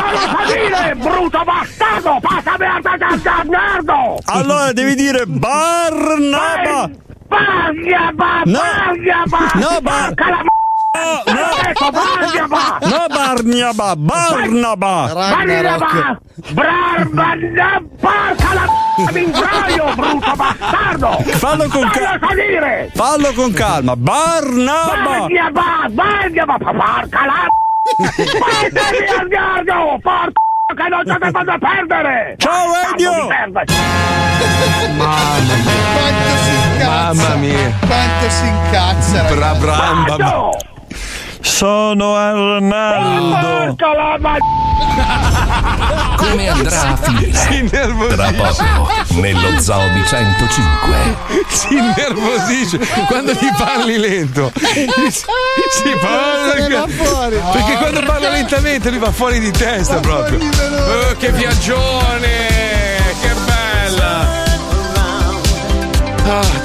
lo so dire, brutto bastardo! Passami a Bernardo! Allora devi dire Barnaba! Barnaba! Barnaba! No, Bar- Barnaba! No, Barnaba! Barnaba! Barnaba! Barnaba! Porca la mi ingroio, brutto bastardo! Fallo con Non ca- lo so dire! Fallo con calma! Barnaba! Barnaba! Barnaba! Porca la Portami al diario! Porca che non te ne vado a perdere! Ciao, Elio! Mamma mia. Quanto si incazza. Mamma mia. Quanto si incazza. Bra ragazzi. bramba. Sono Arnaldo! Porca la ma... [LAUGHS] Come andrà a finire? Tra poco, nello Zoo di 105. Si innervosisce quando gli parli lento. Si, si parla fuori. Perché quando parla lentamente lui va fuori di testa proprio. Oh, che viaggione! Che bella! Ah,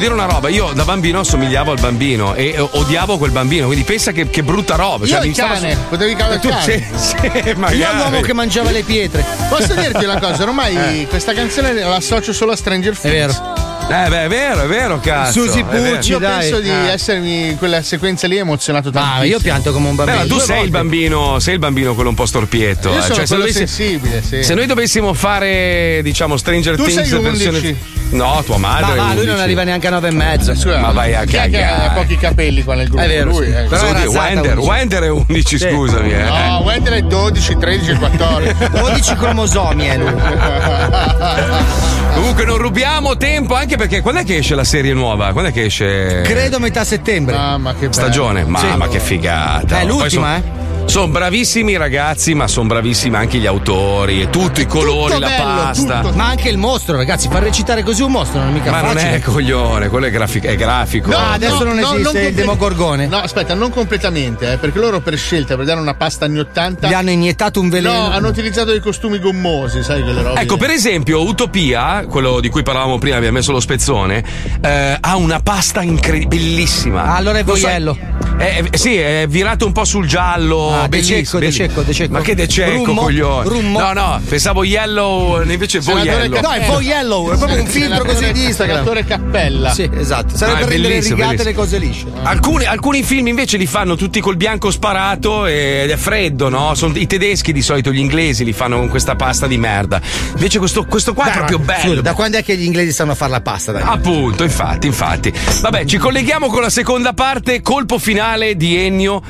dire una roba, io da bambino assomigliavo al bambino e odiavo quel bambino, quindi pensa che, che brutta roba. Io Cioè, il cane, su- potevi chiamare il Tu- cane. [LAUGHS] sì, sì, magari. Io l'uomo che mangiava le pietre. Posso dirti una cosa? Ormai Eh. questa canzone l'associo solo a Stranger Things. È vero. Eh, beh, è vero, è vero, cazzo. Susi. Pucci, Io dai. penso di Eh. essermi in quella sequenza lì emozionato tantissimo. Ah, io pianto come un Beh, bambino. ma tu Due sei il volte. bambino, sei il bambino quello un po' storpietto. Io eh. sono Cioè, se, quello dovessi- sensibile, sì. se noi dovessimo fare, diciamo, Stranger Tu Things sei versione. 11. No, tua madre. Ma, ma lui 11. non arriva neanche a nove e mezzo. Ma vai a Chi è che ha cagare. pochi capelli qua nel gruppo? È vero, Lui, sì. eh. Però alzata Wender, 11. Wender è 11, Sì. scusami. Eh. No, Wender è 12, 13, 14. 12 cromosomi è lui. [LAUGHS] Comunque non rubiamo tempo anche perché quando è che esce la serie nuova? Quando è che esce? Credo metà settembre. Mamma che bello. Stagione? Mamma che figata. È l'ultima, son- eh? Sono bravissimi i ragazzi, ma sono bravissimi anche gli autori e tutti i colori, Tutto la bello, pasta. tutto. Ma anche il mostro, ragazzi, far recitare così un mostro non è mica Ma non facile. è coglione, quello è, grafico. È grafico. No, adesso non esiste il comple- demogorgone. No, aspetta, non completamente, eh, perché loro per scelta, per dare una pasta anni 80. Gli hanno iniettato un veleno. No, hanno utilizzato dei costumi gommosi, sai quelle robe. Ecco, per esempio, Utopia, quello di cui parlavamo prima, abbiamo messo lo spezzone, eh, ha una pasta incredibile, bellissima. Ah, allora è voiello. Eh, eh, sì, è virato un po' sul giallo. Ah, De Cecco, De. Cecco, De Cecco. Ma che De Cecco, Rummo? coglione. Rummo? No, no, pensavo yellow, invece è Senatore voiello. No, è voiello, è proprio un filtro così di Instagram. Senatore Cappella. Sì, esatto. Serve No, è per rendere bellissimo, rigate le cose lisce. Alcuni, alcuni film invece li fanno tutti col bianco sparato ed è freddo, no? Sono i tedeschi di solito, gli inglesi li fanno con questa pasta di merda. Invece questo, questo qua è Dai, proprio ma, bello. da quando è che gli inglesi sanno fare la pasta? Dai? Appunto, infatti, infatti. Vabbè, ci colleghiamo con la seconda parte, colpo finale di Ennio,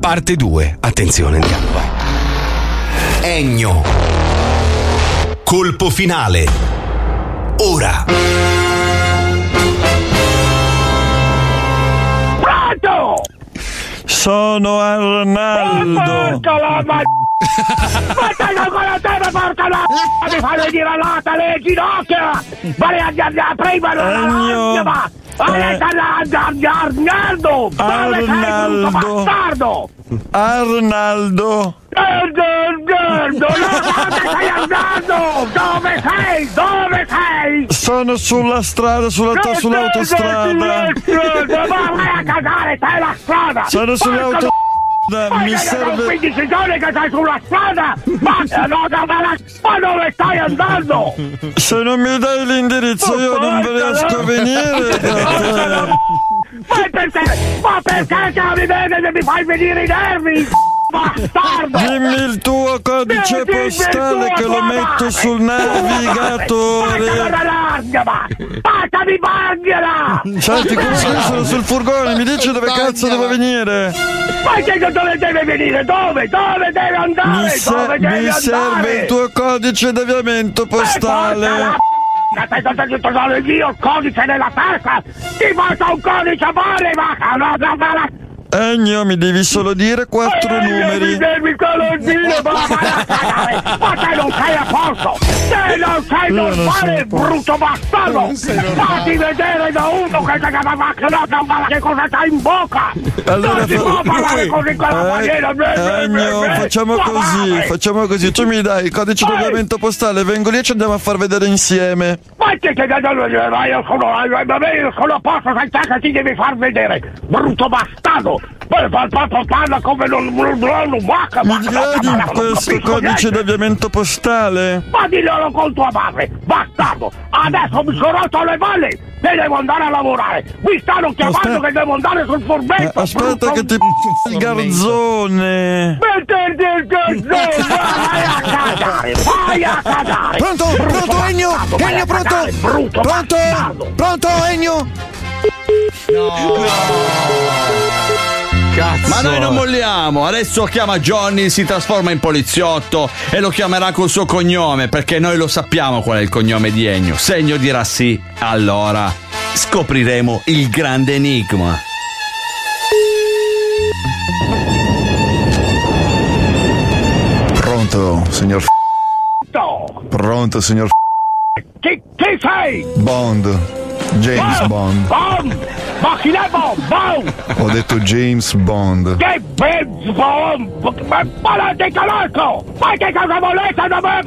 parte 2. Attenzione, andiamo, vai. Ennio. Colpo finale. Ora. Pronto! Sono Arnaldo. Porca la ma... Ma stai con la terra, porca la... [LAUGHS] [LAUGHS] Mi fai venire all'ata le ginocchia! Vale a a prima la Ennio. ma... Vale Eh. a Arnaldo! Sei, Arnaldo. bastardo? Arnaldo. Arnaldo! Dove stai andando? Dove sei? Dove sei? Sono sulla strada, sulla, sull'autostrada. Ma vai a casare, stai la strada! Sono sull'autostrada. Ma Mi serve. 15 giorni che sei sulla strada! Ma allora ma la- ma dove stai andando? Se non mi dai l'indirizzo io non riesco a venire [LAUGHS] da te. Ma perché? Ma perché che mi vede e mi fai venire i nervi? Bastardo! Dimmi il tuo codice Dimmi postale tuo che lo metto madre. sul navigatore. Fatemi bargliela! Senti, come io sono sul furgone, mi dici dove cazzo devo venire? Ma che dove deve venire? Dove? Dove deve andare? Mi, se- dove deve mi andare? serve il tuo codice d'avviamento postale. Ma stai tutto solo il mio codice nella testa! Ti faccio un codice male, ma no, no, no, no. Ennio, mi devi solo dire quattro Mi numeri. devi calogire, [LAUGHS] ma vai a cagare! Ma te non sei a posto! Te non sei non normale, sono- brutto bastardo! Non. Fatti vedere da uno che che- ma- ma- che no, ma che cosa c'hai in bocca! Allora non si fa- può parlare così con la maniera! Eh, Ennio, facciamo così, facciamo così. Tu mi dai il codice d'avviamento postale, vengo lì e ci andiamo a far vedere insieme. Ma che che ma io sono ma io sono a posto sai che ti devi far vedere brutto bastardo parla come non vacca Mi diedi questo codice d'avviamento postale? ma diglielo con tua madre bastardo adesso mi sono rotto le balle e devo andare a lavorare mi stanno chiamando Aspetta. che devo andare sul Eh, furbetto aspetta che ti il garzone. metterti il garzone vai a [LAUGHS] cagare vai a cagare Pronto? Pronto Ennio? bastardo, vai Ennio a pronto? cagare, brutto Pronto? Ennio? Ma noi non molliamo, adesso chiama Johnny, si trasforma in poliziotto e lo chiamerà col suo cognome, perché noi lo sappiamo qual è il cognome di Ennio. Se Ennio dirà sì, allora scopriremo il grande enigma. Pronto, signor F- No. Pronto, signor F- Chi, chi sei? Bond. James Bond. Bond! Ma chi è Bond? Bond! Ho detto James Bond. Che James Bond! Ma, non ti conosco! Ma che cosa volete da me?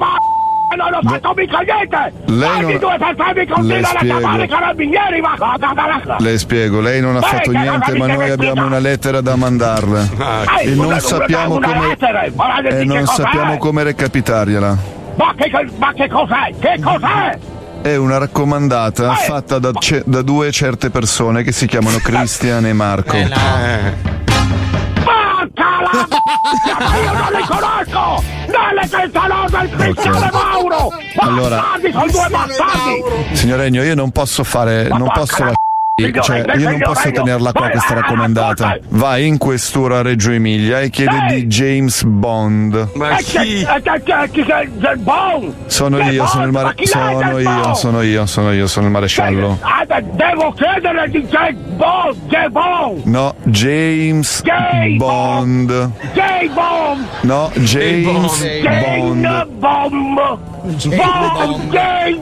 Non ho fatto mica niente! Lei non- di due per tre mi Le continuano a spiego. chiamare i carabinieri, ma cosa la... Le spiego, lei non ha fatto niente, ma noi abbiamo una lettera da mandarle. Ehi, E non sappiamo come. la- E non sappiamo come recapitargliela. Ma che, ma che cos'è? Che cos'è? È una raccomandata Eh, fatta da, ce- da due certe persone che si chiamano Christian e Marco. Ma porca la [LAUGHS] ma io non li conosco! Nelle senza lode il fiscale Mauro! Allora- Bastardi, sono due bastardi! Signor Regno, io non posso fare. Non posso la cioè, io non posso tenerla qua questa raccomandata. Vai in questura a Reggio Emilia e chiede di James Bond. Ma chi? Sono io, sono il Bon? Ma mare- chi è sono io, sono io, sono io, sono il maresciallo. Ah, devo chiedere di J. Bon! J. Bon! No, James Bond. J. Bon! No, James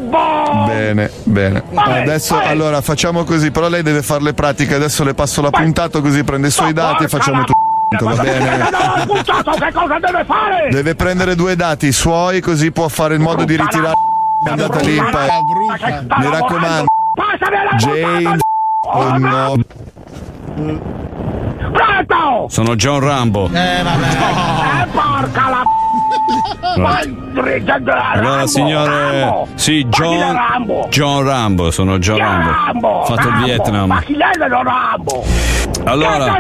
Bond. Bene, bene. Adesso allora facciamo così, però lei deve fare le pratiche, adesso le passo la puntata così prende i suoi dati e facciamo tutto, va bene? Ma puntato che cosa deve fare? Deve prendere due dati i suoi così può fare in modo di ritirare è andata lì Mi raccomando. James oh, no. Pronto! Sono John Rambo. Eh, porca la Allora, signore. Sì, John. Rambo? John Rambo, sono John Rambo. Rambo? Fatto il. Vietnam. Ma chi è dello Rambo? Allora,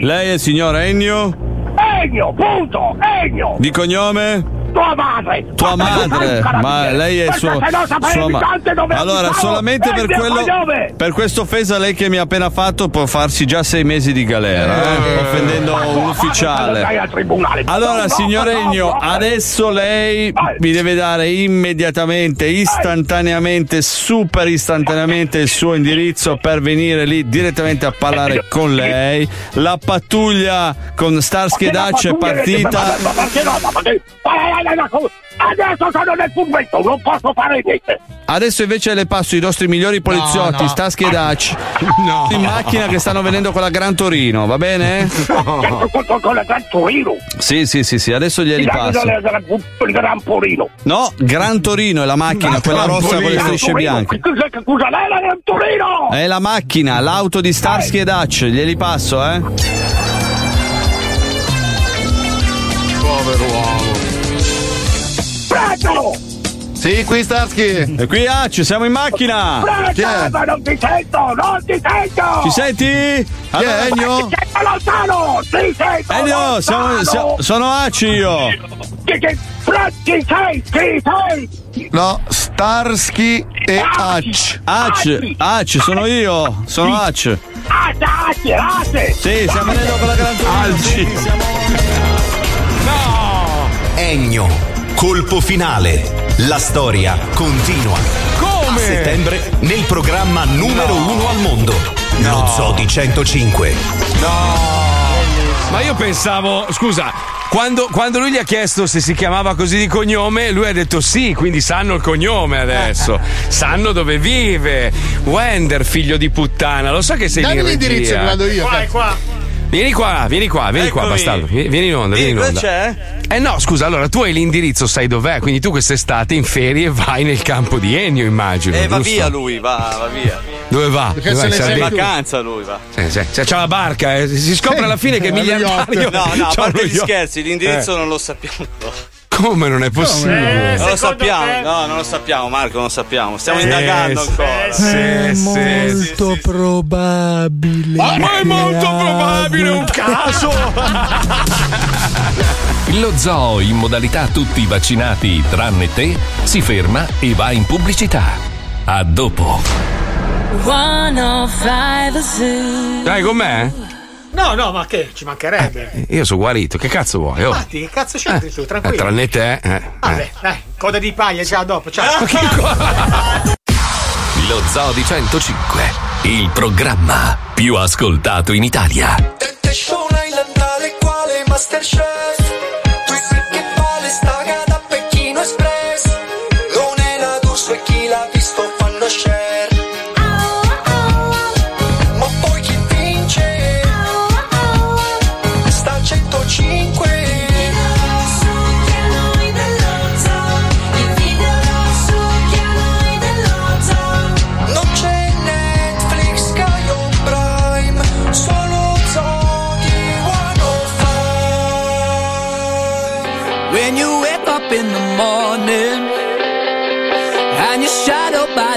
lei è il signor Ennio? Egno, punto, Egno! Di cognome? Tua madre! Tua madre, ma lei è suo, sua ma- Allora, solamente per quello per questa offesa lei che mi ha appena fatto può farsi già sei mesi di galera, eh, offendendo un ufficiale. Allora, signor Egno, adesso lei mi deve dare immediatamente, istantaneamente, super istantaneamente il suo indirizzo per venire lì direttamente a parlare con lei. La pattuglia con Starsky Dutch è partita. Ma perché no? Ma perché? Adesso sono nel fumetto, non posso fare niente! Adesso invece le passo i nostri migliori poliziotti, no. Starsky e Dutch, in macchina che stanno venendo con la Gran Torino, va bene? [LAUGHS] Con, con- con la Gran Torino! Sì, sì, sì, sì, adesso glieli passo. il Gran Torino! No, Gran Torino è la macchina, quella rossa con le strisce bianche. Scusa, scusa, lei è la Gran Torino! È la macchina, l'auto di Starsky e Dutch, glieli passo, eh? Povero uomo. Pronto! Sì, qui Starsky. E qui Dutch, siamo in macchina. Ma non ti sento, non ti sento! Ci senti? Allora, Ennio? Ti sento lontano! Ti sento Ennio, siamo, siamo- sono Aci io. Sei? Chi sei? No, Starsky e Hutch. Hutch, Hutch, sono io, sono. Ace, ace, ace! Sì, stiamo venendo con la Gran Torino. Ennio, colpo finale. La storia continua. Come? A settembre nel programma numero uno al mondo. Lo Zodi 105. Ma io pensavo, scusa, quando, quando lui gli ha chiesto se si chiamava così di cognome, lui ha detto sì, quindi sanno il cognome adesso. [LAUGHS] Sanno dove vive. Wender, figlio di puttana, lo so che sei Dammi in l'indirizzo regia. che vado io. Qua, è qua. Vieni qua, vieni qua, vieni qua, Eccomi. bastardo. Vieni in onda, vieni in cosa onda. c'è? Eh no, scusa, allora tu hai l'indirizzo, sai dov'è, quindi tu quest'estate in ferie vai nel campo di Ennio, immagino. Eh, va giusto? via lui, va, va via. Dove va? Perché Dove se ne in vacanza lui va. Sì, sì, sì, c'ha la barca, eh. si scopre alla fine che Lo [LAUGHS] miliardario. No, no, a parte gli scherzi, l'indirizzo Eh. non lo sappiamo. Come non è possibile? non lo sappiamo, no, non lo sappiamo, Marco, non lo sappiamo. Stiamo Eh, indagando sì, ancora. sì, È sì, molto probabile. Ma è molto probabile un caso! [LAUGHS] Lo zoo in modalità tutti vaccinati tranne te si ferma e va in pubblicità. A dopo. 105 Zoo. Dai, con me? No, no, ma che? Ci mancherebbe. Io sono guarito, che cazzo vuoi? Oh. Infatti, che cazzo c'entri tu? Eh, Tranquillo. tranne te, eh. Vabbè, dai, coda di paglia, ciao dopo, ciao. [LAUGHS] [LAUGHS] Lo Zoo di 105, il programma più ascoltato in Italia. Temptation Islandale quale Masterchef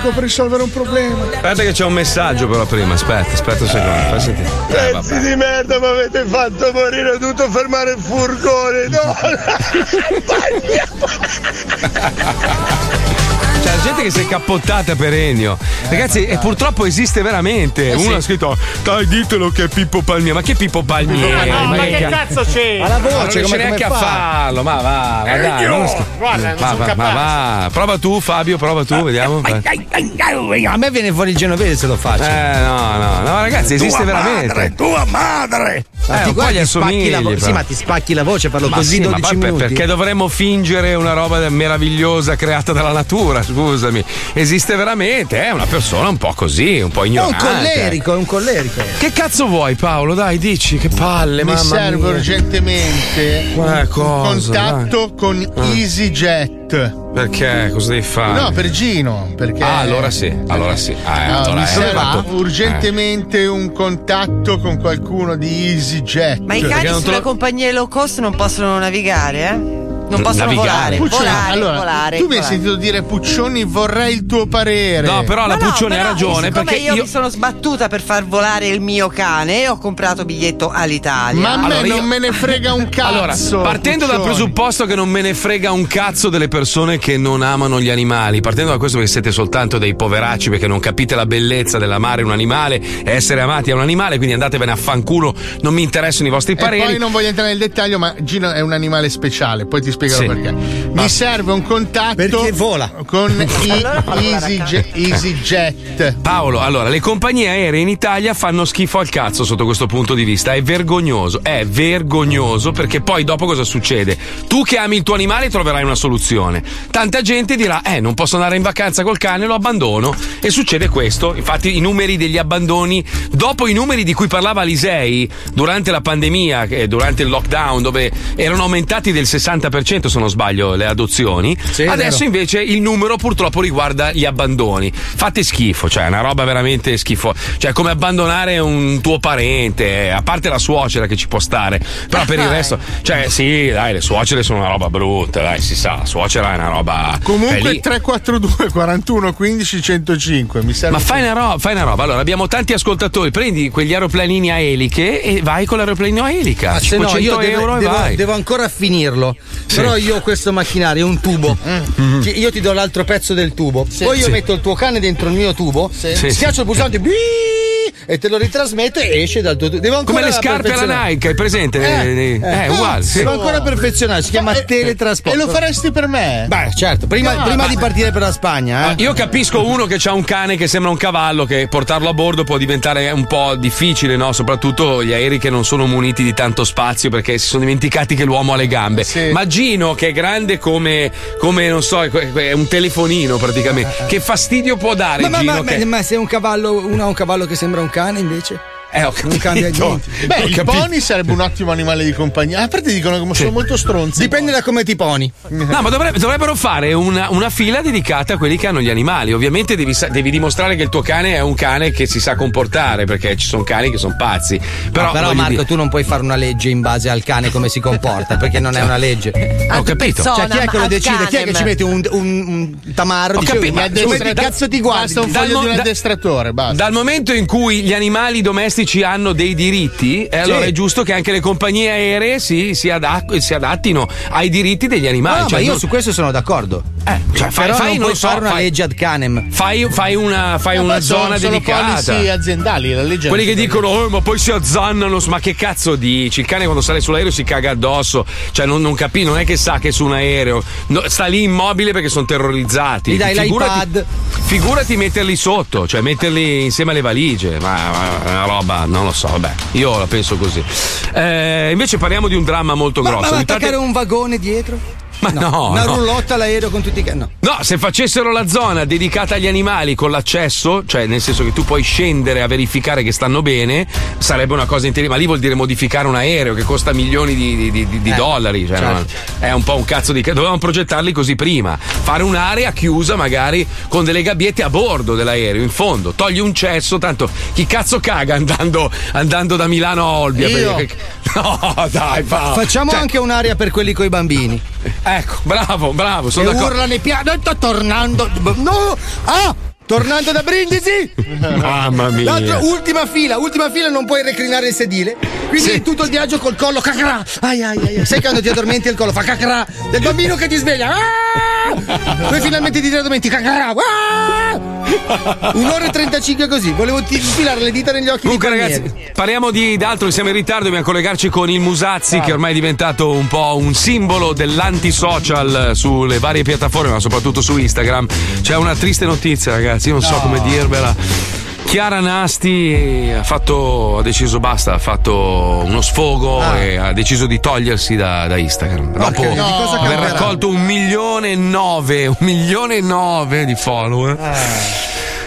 Radiofonico per risolvere un problema. Aspetta che c'è un messaggio però prima, aspetta, aspetta un secondo, fai sentire. Eh, Pezzi vabbè. di merda mi avete fatto morire, ho dovuto fermare il furgone. No, [LAUGHS] C'è la gente che si è cappottata per Ennio. Ragazzi, e purtroppo esiste veramente. Eh sì. Uno ha scritto, dai, ditelo che è Pippo Palmieri. Ma che Pippo Palmieri? No, ma che cazzo c'è? Ma la voce, non riesce neanche a farlo. Ma va, ma dai. non Guarda, non va, va, ma va. Prova tu, Fabio, prova tu, vediamo. A me viene fuori il genovese se lo faccio. Eh, no, no, no, ragazzi, esiste veramente. tua madre! Ma Eh, ti guardi, spacchi la vo- assomigli, sì, ma ti spacchi la voce, parlo Ma così sì, ma 12 poi per- minuti. Perché dovremmo fingere una roba meravigliosa creata dalla natura, scusami. Esiste veramente, è una persona un po' così, un po' È un ignorante. collerico, è un collerico. Che cazzo vuoi, Paolo? Dai, dici, che palle, Mi mamma serve mia. urgentemente Eh, un contatto con EasyJet. Perché? Cosa devi fare? No, per Gino. Perché... Ah, allora sì, allora sì. Ah, No, allora mi serve fatto- urgentemente un contatto con qualcuno di EasyJet. Ma i cani sulle compagnie low cost non possono navigare, eh? Non possono Navigare. volare. Puccioni, Volare, allora, volare. tu mi hai sentito dire Puccioni vorrei il tuo parere. No, però la No, Puccione ha ragione perché io, io mi sono sbattuta per far volare il mio cane e ho comprato biglietto all'Italia. Ma a me Allora, non io- me ne frega un [LAUGHS] Allora, cazzo. partendo dal Puccioni. presupposto che non me ne frega un cazzo delle persone che non amano gli animali, partendo da questo che siete soltanto dei poveracci perché non capite la bellezza dell'amare un animale e essere amati a un animale, quindi andatevene a fanculo, non mi interessano i vostri E pareri. poi non voglio entrare nel dettaglio, ma Gino è un animale speciale, poi ti spiegherò Sì. perché. Mi Ah. serve un contatto Perché vola. con [LAUGHS] i- Allora EasyJet. EasyJet. Paolo, allora, le compagnie aeree in Italia fanno schifo al cazzo sotto questo punto di vista. È vergognoso, è vergognoso perché poi dopo cosa succede? Tu che ami il tuo animale troverai una soluzione. Tanta gente dirà, eh, non posso andare in vacanza col cane, lo abbandono. E succede questo. Infatti i numeri degli abbandoni, dopo i numeri di cui parlava Lisei durante la pandemia, eh, durante il lockdown, dove erano aumentati del 60% se non sbaglio le adozioni, Sì, adesso invece il numero purtroppo riguarda gli abbandoni. Fate schifo, cioè è una roba veramente schifo. Cioè, come abbandonare un tuo parente, eh, a parte la suocera che ci può stare. Però per il resto, cioè, sì, dai, le suocere sono una roba brutta, dai, si sa, la suocera è una roba. Comunque è lì. 342 41 15 105. Mi serve Ma fai una, roba, fai una roba, allora abbiamo tanti ascoltatori, prendi quegli aeroplanini a eliche e vai con l'aeroplanino a elica. Ma se no, 500 io devo, euro e devo- vai. devo ancora finirlo. Sì. Però io ho questo macchinario, un tubo. Mm. Io ti do l'altro pezzo del tubo. Poi io Sì. metto il tuo cane dentro il mio tubo, Sì. schiaccio il pulsante bii, e te lo ritrasmetto e esce dal tuo. Devo ancora Come le scarpe alla. Nike, hai presente? Eh, Eh, eh, uguale. sì. Devo ancora perfezionare, si chiama teletrasporto. E lo faresti per me? Beh, certo, prima, No, prima ma- di partire per la Spagna, eh. Io capisco uno che ha un cane che sembra un cavallo, che portarlo a bordo può diventare un po' difficile, no? Soprattutto gli aerei che non sono muniti di tanto spazio perché si sono dimenticati che l'uomo ha le gambe. Ma Gino, che è grande come, come non so, è un telefonino praticamente. Che fastidio può dare Ma, ma, Gino? ma, che... ma- ma se un cavallo, uno ha un cavallo che sembra un cane invece? Eh, ho Non cambia capito. niente. Beh, il capito. pony sarebbe un ottimo animale di compagnia. A parte dicono che sono molto stronzi. Dipende da come ti poni. No, ma dovre- dovrebbero fare una, una fila dedicata a quelli che hanno gli animali. Ovviamente devi, sa- devi dimostrare che il tuo cane è un cane che si sa comportare, perché ci sono cani che sono pazzi. Però, No, però Marco, dire- tu non puoi fare una legge in base al cane come si comporta, perché non è una legge. Ho capito. Cioè, chi è che lo ad decide? Chi è che ci mette un, un, un tamarro? Ho Dice, capito, ma ma come che cazzo ti guardi? Basta un foglio di un addestratore, basta. Dal momento in cui gli animali domestici hanno dei diritti, e allora è giusto che anche le compagnie aeree si, si adat- si adattino ai diritti degli animali. No, Cioè, ma io non- su questo sono d'accordo. Eh, cioè, fai, Però fai- non non so, fare una fai- legge ad canem. Fai, fai una, fai No, una ma sono- zona sono dedicata. policy aziendali, la legge Quelli che dicono, oh, ma poi si azzannano, ma che cazzo dici? Il cane quando sale sull'aereo si caga addosso, cioè non, non capisco, non è che sa che è su un aereo, No, sta lì immobile perché sono terrorizzati. Gli dai Figurati- l'iPad. Figurati metterli sotto, cioè metterli insieme alle valigie, ma, ma una roba, non lo so, vabbè, io la penso così. Eh, invece parliamo di un dramma molto Ma, grosso. ma tratti- attaccare un vagone dietro? Ma no, Una no. roulotte all'aereo con tutti i No. No, se facessero la zona dedicata agli animali con l'accesso, cioè nel senso che tu puoi scendere a verificare che stanno bene, sarebbe una cosa intelligente. Ma lì vuol dire modificare un aereo che costa milioni di, di- di- di- Eh, dollari. Cioè, certo. no, è un po' un cazzo di. Dovevamo progettarli così prima. Fare un'area chiusa, magari con delle gabbiette a bordo dell'aereo, in fondo. Togli un cesso, tanto chi cazzo caga andando, andando da Milano a Olbia? Io. Perché- [LAUGHS] No, dai, fa. Facciamo Cioè, anche un'area per quelli coi bambini. [LAUGHS] Ecco, bravo, bravo. Sono d'accordo. urlano e piano. Sto tornando. No! Ah! Tornando da Brindisi! Mamma mia. L'altro, ultima fila, ultima fila, non puoi reclinare il sedile. Quindi tutto il viaggio col collo cacrà. Ai ai ai. ai. Sai quando ti addormenti il collo fa cacrà? Del bambino che ti sveglia. Ah! Poi finalmente ti addormenti cacrà. Ah! Un'ora e 35 così. Volevo ti- infilare le dita negli occhi Comunque, ragazzi, parliamo di d'altro, siamo in ritardo, dobbiamo collegarci con il Musazzi, che ormai è diventato un po' un simbolo dell'antisocial sulle varie piattaforme, ma soprattutto su Instagram. C'è una triste notizia, ragazzi, io non so come dirvela. Chiara Nasti ha, fatto, ha deciso basta, ha fatto uno sfogo e ha deciso di togliersi da, da Instagram. Dopo cosa aver raccolto un milione e nove, un milione e nove di follower.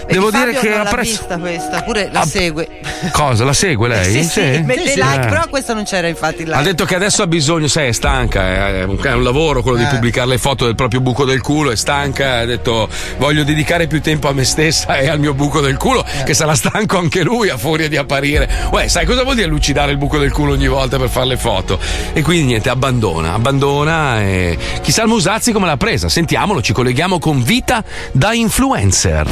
Devo Fabio dire che non l'ha apprezzo. vista questa, pure la Ah, segue. Cosa? La segue lei? Sì, sì, mette Sì, like, eh. però questo non c'era infatti il Ha like. detto che adesso ha bisogno, sai, è stanca, è un, è un lavoro quello di Eh. pubblicare le foto del proprio buco del culo, è stanca, ha detto voglio dedicare più tempo a me stessa e al mio buco del culo, Eh. che sarà stanco anche lui a furia di apparire. Uè, sai cosa vuol dire lucidare il buco del culo ogni volta per fare le foto? E quindi niente, abbandona, abbandona e chissà il Musazzi come l'ha presa. Sentiamolo, ci colleghiamo con Vita da influencer.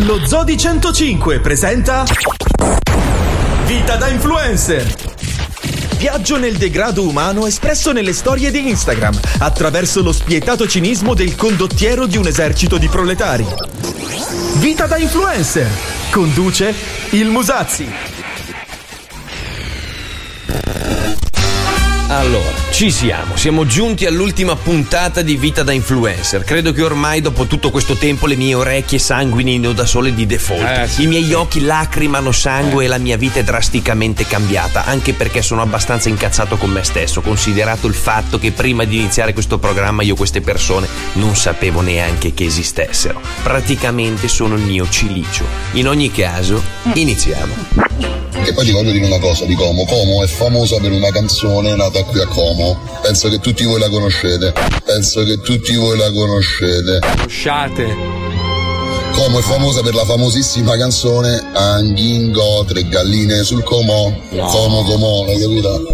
Lo Zodi 105 presenta Vita da influencer. Viaggio nel degrado umano espresso nelle storie di Instagram attraverso lo spietato cinismo del condottiero di un esercito di proletari. Vita da influencer. Conduce il Musazzi. Allora, ci siamo, siamo giunti all'ultima puntata di Vita da Influencer. Credo che ormai dopo tutto questo tempo le mie orecchie sanguinino da sole di default. I miei occhi lacrimano sangue e la mia vita è drasticamente cambiata, anche perché sono abbastanza incazzato con me stesso, considerato il fatto che prima di iniziare questo programma io queste persone non sapevo neanche che esistessero. Praticamente sono il mio cilicio. In ogni caso, iniziamo. E poi ti voglio dire una cosa di Como. Como è famosa per una canzone nata qui a Como. Penso che tutti voi la conoscete. Penso che tutti voi la conoscete. Conosciate. Como è famosa per la famosissima canzone Anghingo, tre galline sul Como. Como Como, l'hai capito?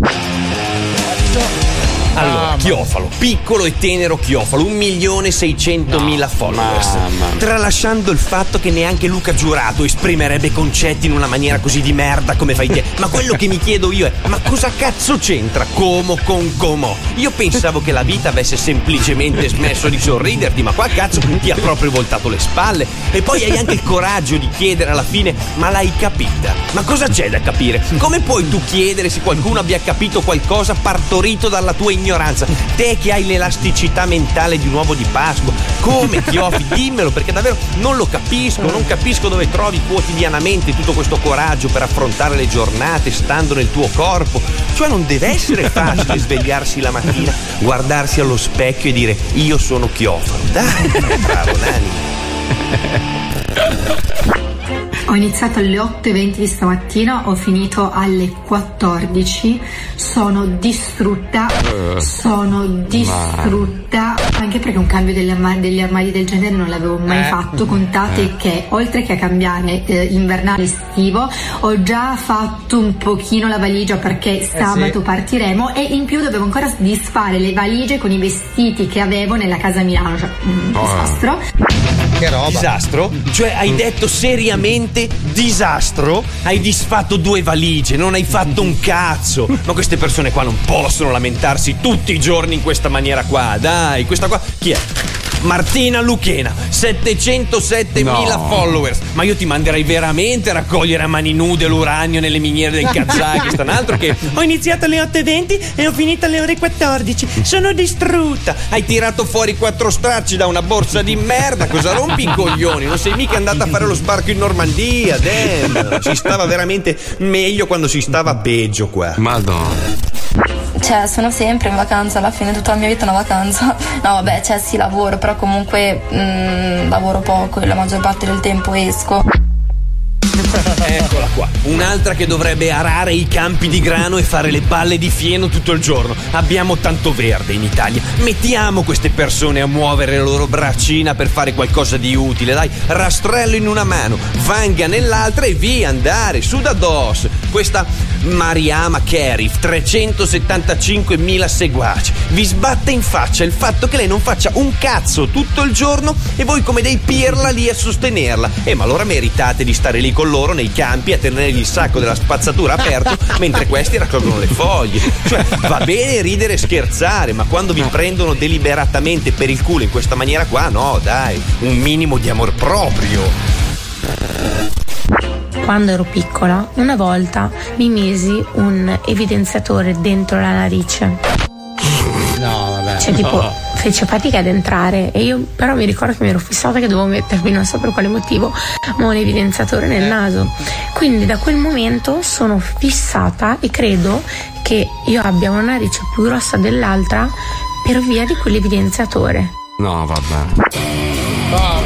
Allora, Chiofalo, piccolo e tenero Chiofalo, un milione e seicentomila followers. Tralasciando il fatto che neanche Luca Giurato esprimerebbe concetti in una maniera così di merda come fai te. Ma quello che mi chiedo io è: ma cosa cazzo c'entra Como con Como? Io pensavo che la vita avesse semplicemente smesso di sorriderti, ma qua cazzo ti ha proprio voltato le spalle. E poi hai anche il coraggio di chiedere alla fine: ma l'hai capita? Ma cosa c'è da capire? Come puoi tu chiedere se qualcuno abbia capito qualcosa partorito dalla tua ignoranza? Te che hai l'elasticità mentale di un uovo di Pasqua. Come Chiofi? [LAUGHS] Dimmelo perché davvero non lo capisco, non capisco dove trovi quotidianamente tutto questo coraggio per affrontare le giornate stando nel tuo corpo. Cioè non deve essere facile [LAUGHS] svegliarsi la mattina, guardarsi allo specchio e dire io sono Chiofalo. Dai, bravo Nani. [LAUGHS] Ho iniziato alle 8.20 di stamattina, ho finito alle 14. Sono distrutta, Eh, sono distrutta, anche perché un cambio degli armadi, degli armadi del genere non l'avevo mai Eh. fatto. Contate Eh. che oltre che a cambiare eh, invernale estivo, ho già fatto un pochino la valigia perché sabato partiremo e in più dovevo ancora disfare le valigie con i vestiti che avevo nella casa Milano, cioè un disastro. Che roba. Disastro? Cioè hai detto seriamente disastro? Hai disfatto due valigie, non hai fatto un [LAUGHS] cazzo. Ma queste persone qua non possono lamentarsi tutti i giorni in questa maniera qua. Dai, questa qua chi è? Martina Luchena, 707.000 No. followers. Ma io ti manderei veramente a raccogliere a mani nude l'uranio nelle miniere del [LAUGHS] Kazakistan. Altro che [LAUGHS] ho iniziato alle 8.20 e ho finito alle ore 14. Sono distrutta. Hai tirato fuori quattro stracci da una borsa di merda. Cosa rompi i [LAUGHS] coglioni? Non sei mica andata a fare lo sbarco in Normandia, damn. Si stava veramente meglio quando si stava peggio qua. Madonna. Cioè, sono sempre in vacanza, alla fine tutta la mia vita è una vacanza. [LAUGHS] No, vabbè, cioè sì, lavoro, però comunque mm, lavoro poco e la maggior parte del tempo esco. [LAUGHS] Eccola qua, un'altra che dovrebbe arare i campi di grano e fare le palle di fieno tutto il giorno. Abbiamo tanto verde in Italia. Mettiamo queste persone a muovere le loro braccina per fare qualcosa di utile, dai. Rastrello in una mano, vanga nell'altra e via andare, su da dos. Questa Mariama Kerif, 375.000 seguaci. Vi sbatte in faccia il fatto che lei non faccia un cazzo tutto il giorno e voi come dei pirla lì a sostenerla. E ma allora meritate di stare lì con loro nei campi a tenergli il sacco della spazzatura aperto [LAUGHS] mentre questi raccolgono le foglie. Cioè, va bene ridere e scherzare, ma quando vi prendono deliberatamente per il culo in questa maniera qua, no, dai, un minimo di amor proprio. Quando ero piccola, una volta mi misi un evidenziatore dentro la narice. No, vabbè. Cioè, tipo, fece fatica ad entrare e io però mi ricordo che mi ero fissata che dovevo mettermi, non so per quale motivo, ma un evidenziatore nel naso. Quindi da quel momento sono fissata e credo che io abbia una narice più grossa dell'altra per via di quell'evidenziatore. No, vabbè. Eh beh,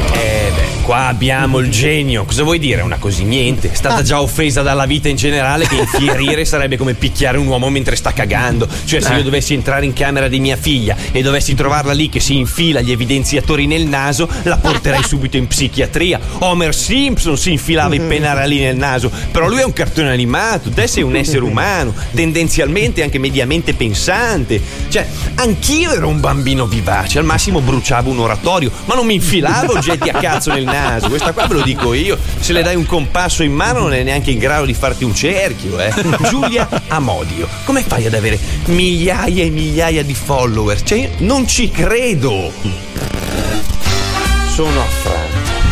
qua abbiamo il genio. Cosa vuoi dire? Una così niente. È stata già offesa dalla vita in generale che infierire sarebbe come picchiare un uomo mentre sta cagando. Cioè, se Eh. io dovessi entrare in camera di mia figlia e dovessi trovarla lì che si infila gli evidenziatori nel naso, la porterei subito in psichiatria. Homer Simpson si infilava i pennarelli nel naso. Però lui è un cartone animato, te sei un essere umano, tendenzialmente anche mediamente pensante. Cioè, anch'io ero un bambino vivace, al massimo bruciavo un oratorio, ma non mi infilavo oggetti a cazzo nel naso. Questa qua ve lo dico io. Se le dai un compasso in mano non è neanche in grado di farti un cerchio, eh. Giulia Amodio, come fai ad avere migliaia e migliaia di follower? Cioè, io non ci credo. Sono affranto.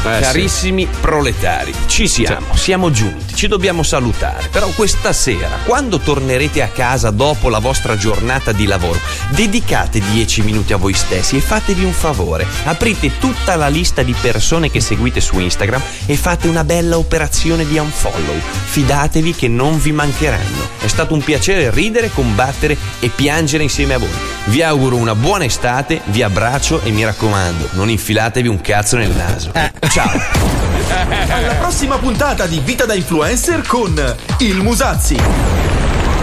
Eh, Carissimi proletari, ci siamo, siamo giunti, ci dobbiamo salutare. Però questa sera, quando tornerete a casa dopo la vostra giornata di lavoro, dedicate 10 minuti a voi stessi e fatevi un favore. Aprite tutta la lista di persone che seguite su Instagram e fate una bella operazione di unfollow. Fidatevi che non vi mancheranno. È stato un piacere ridere, combattere e piangere insieme a voi. Vi auguro una buona estate, vi abbraccio e mi raccomando, non infilatevi un cazzo nel naso. Ciao. Alla prossima puntata di Vita da Influencer con il Musazzi.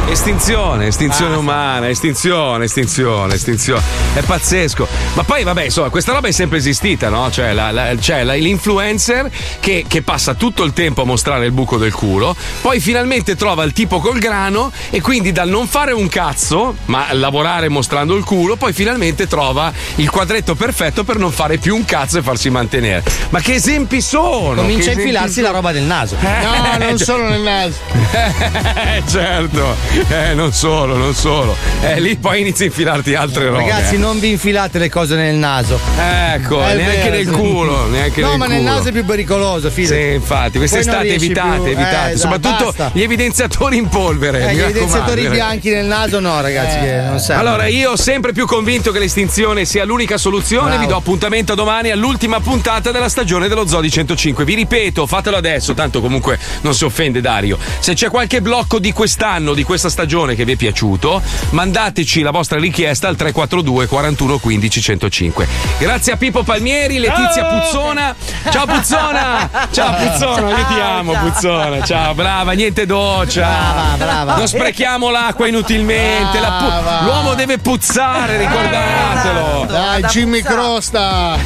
Estinzione, estinzione umana, estinzione, estinzione, estinzione. È pazzesco. Ma poi, vabbè, insomma, questa roba è sempre esistita, no? Cioè, la- la- c'è la- l'influencer che, che passa tutto il tempo a mostrare il buco del culo, poi finalmente trova il tipo col grano e quindi dal non fare un cazzo, ma lavorare mostrando il culo, poi finalmente trova il quadretto perfetto per non fare più un cazzo e farsi mantenere. Ma che esempi sono? Comincia a infilarsi sono? la roba del naso. [LAUGHS] No, non cioè- solo nel naso. [LAUGHS] Eh, certo, [LAUGHS] eh, non solo, non solo. Eh, lì poi inizi a infilarti altre robe. Ragazzi, eh. non vi infilate le cose nel naso. Ecco, È neanche vero, nel culo, neanche no, nel ma nel culo. naso è più pericoloso, fidati. Sì, infatti, quest'estate evitate, più. evitate. Eh, Soprattutto basta. gli evidenziatori in polvere. Eh, gli evidenziatori bianchi nel naso, no, ragazzi, che non servono. Allora, io sempre più convinto che l'estinzione sia l'unica soluzione. Bravo. Vi do appuntamento domani all'ultima puntata della stagione dello Zodi 105. Vi ripeto, fatelo adesso, tanto comunque non si offende Dario. Se c'è qualche blocco di quest'anno, di questa stagione che vi è piaciuto, mandateci la vostra richiesta al 342 41 15 105. Grazie a Pippo Palmieri, Letizia Puzzona. Ciao Puzzona! Ciao Puzzona, io ti amo Puzzona. Ciao, brava, niente doccia. Brava, brava. Non sprechiamo l'acqua inutilmente. la pu- l'uomo deve puzzare, ricordatelo. Dai, Jimmy Crosta.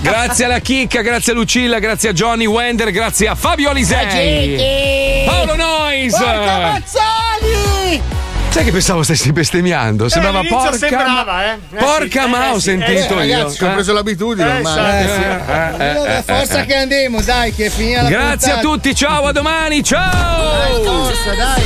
Grazie alla Chicca, grazie a Lucilla, grazie a Johnny Wender, grazie a Fabio Alisei. Paolo Nois. Sai che pensavo stessi bestemmiando? Sembrava all'inizio porca. sembrava, ma- eh. Eh Porca sì, ma eh ho sì, sentito Eh, io. ragazzi, ho preso l'abitudine Eh. Eh. Eh, eh, eh, forza eh. che andiamo, dai, che è finita la Grazie a puntata. tutti, ciao, a domani, Dai, ciao! forza, dai.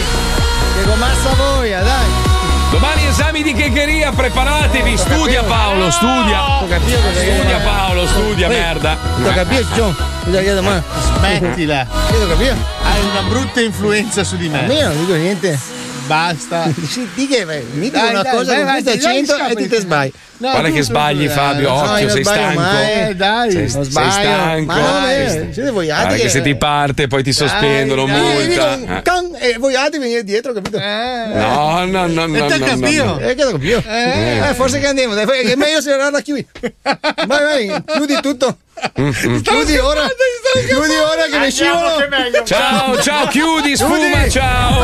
Che gomassa voi, eh, dai. Domani esami di checcheria, preparatevi, studia Paolo, studia. Ho capito cosa Studia Paolo, studia, Ehi, merda. Ho capito, John. Smettila. Io ho capito. Hai una brutta influenza su di A me. me non dico niente. Basta. [LAUGHS] Di che vai? mi Dai, una dai, cosa vai con accento scappa e ti te sbagli. No, Guarda che sbagli, eh, Fabio, no, occhio, sei stanco. mai. Eh, dai. Sei, stanco. Eh, siete voiati Guarda che se ti parte poi ti sospendono, multa. Eh. e voiati venire dietro, capito? No, no, no, no. E te capio? Eh, che lo capito? Eh, forse che andiamo, è meglio se la chiudi. Vai, vai, chiudi tutto. Mm, Chiudi ora. Chiudi ora che mi scivolo. Ciao, ciao, chiudi, sfuma, ciao.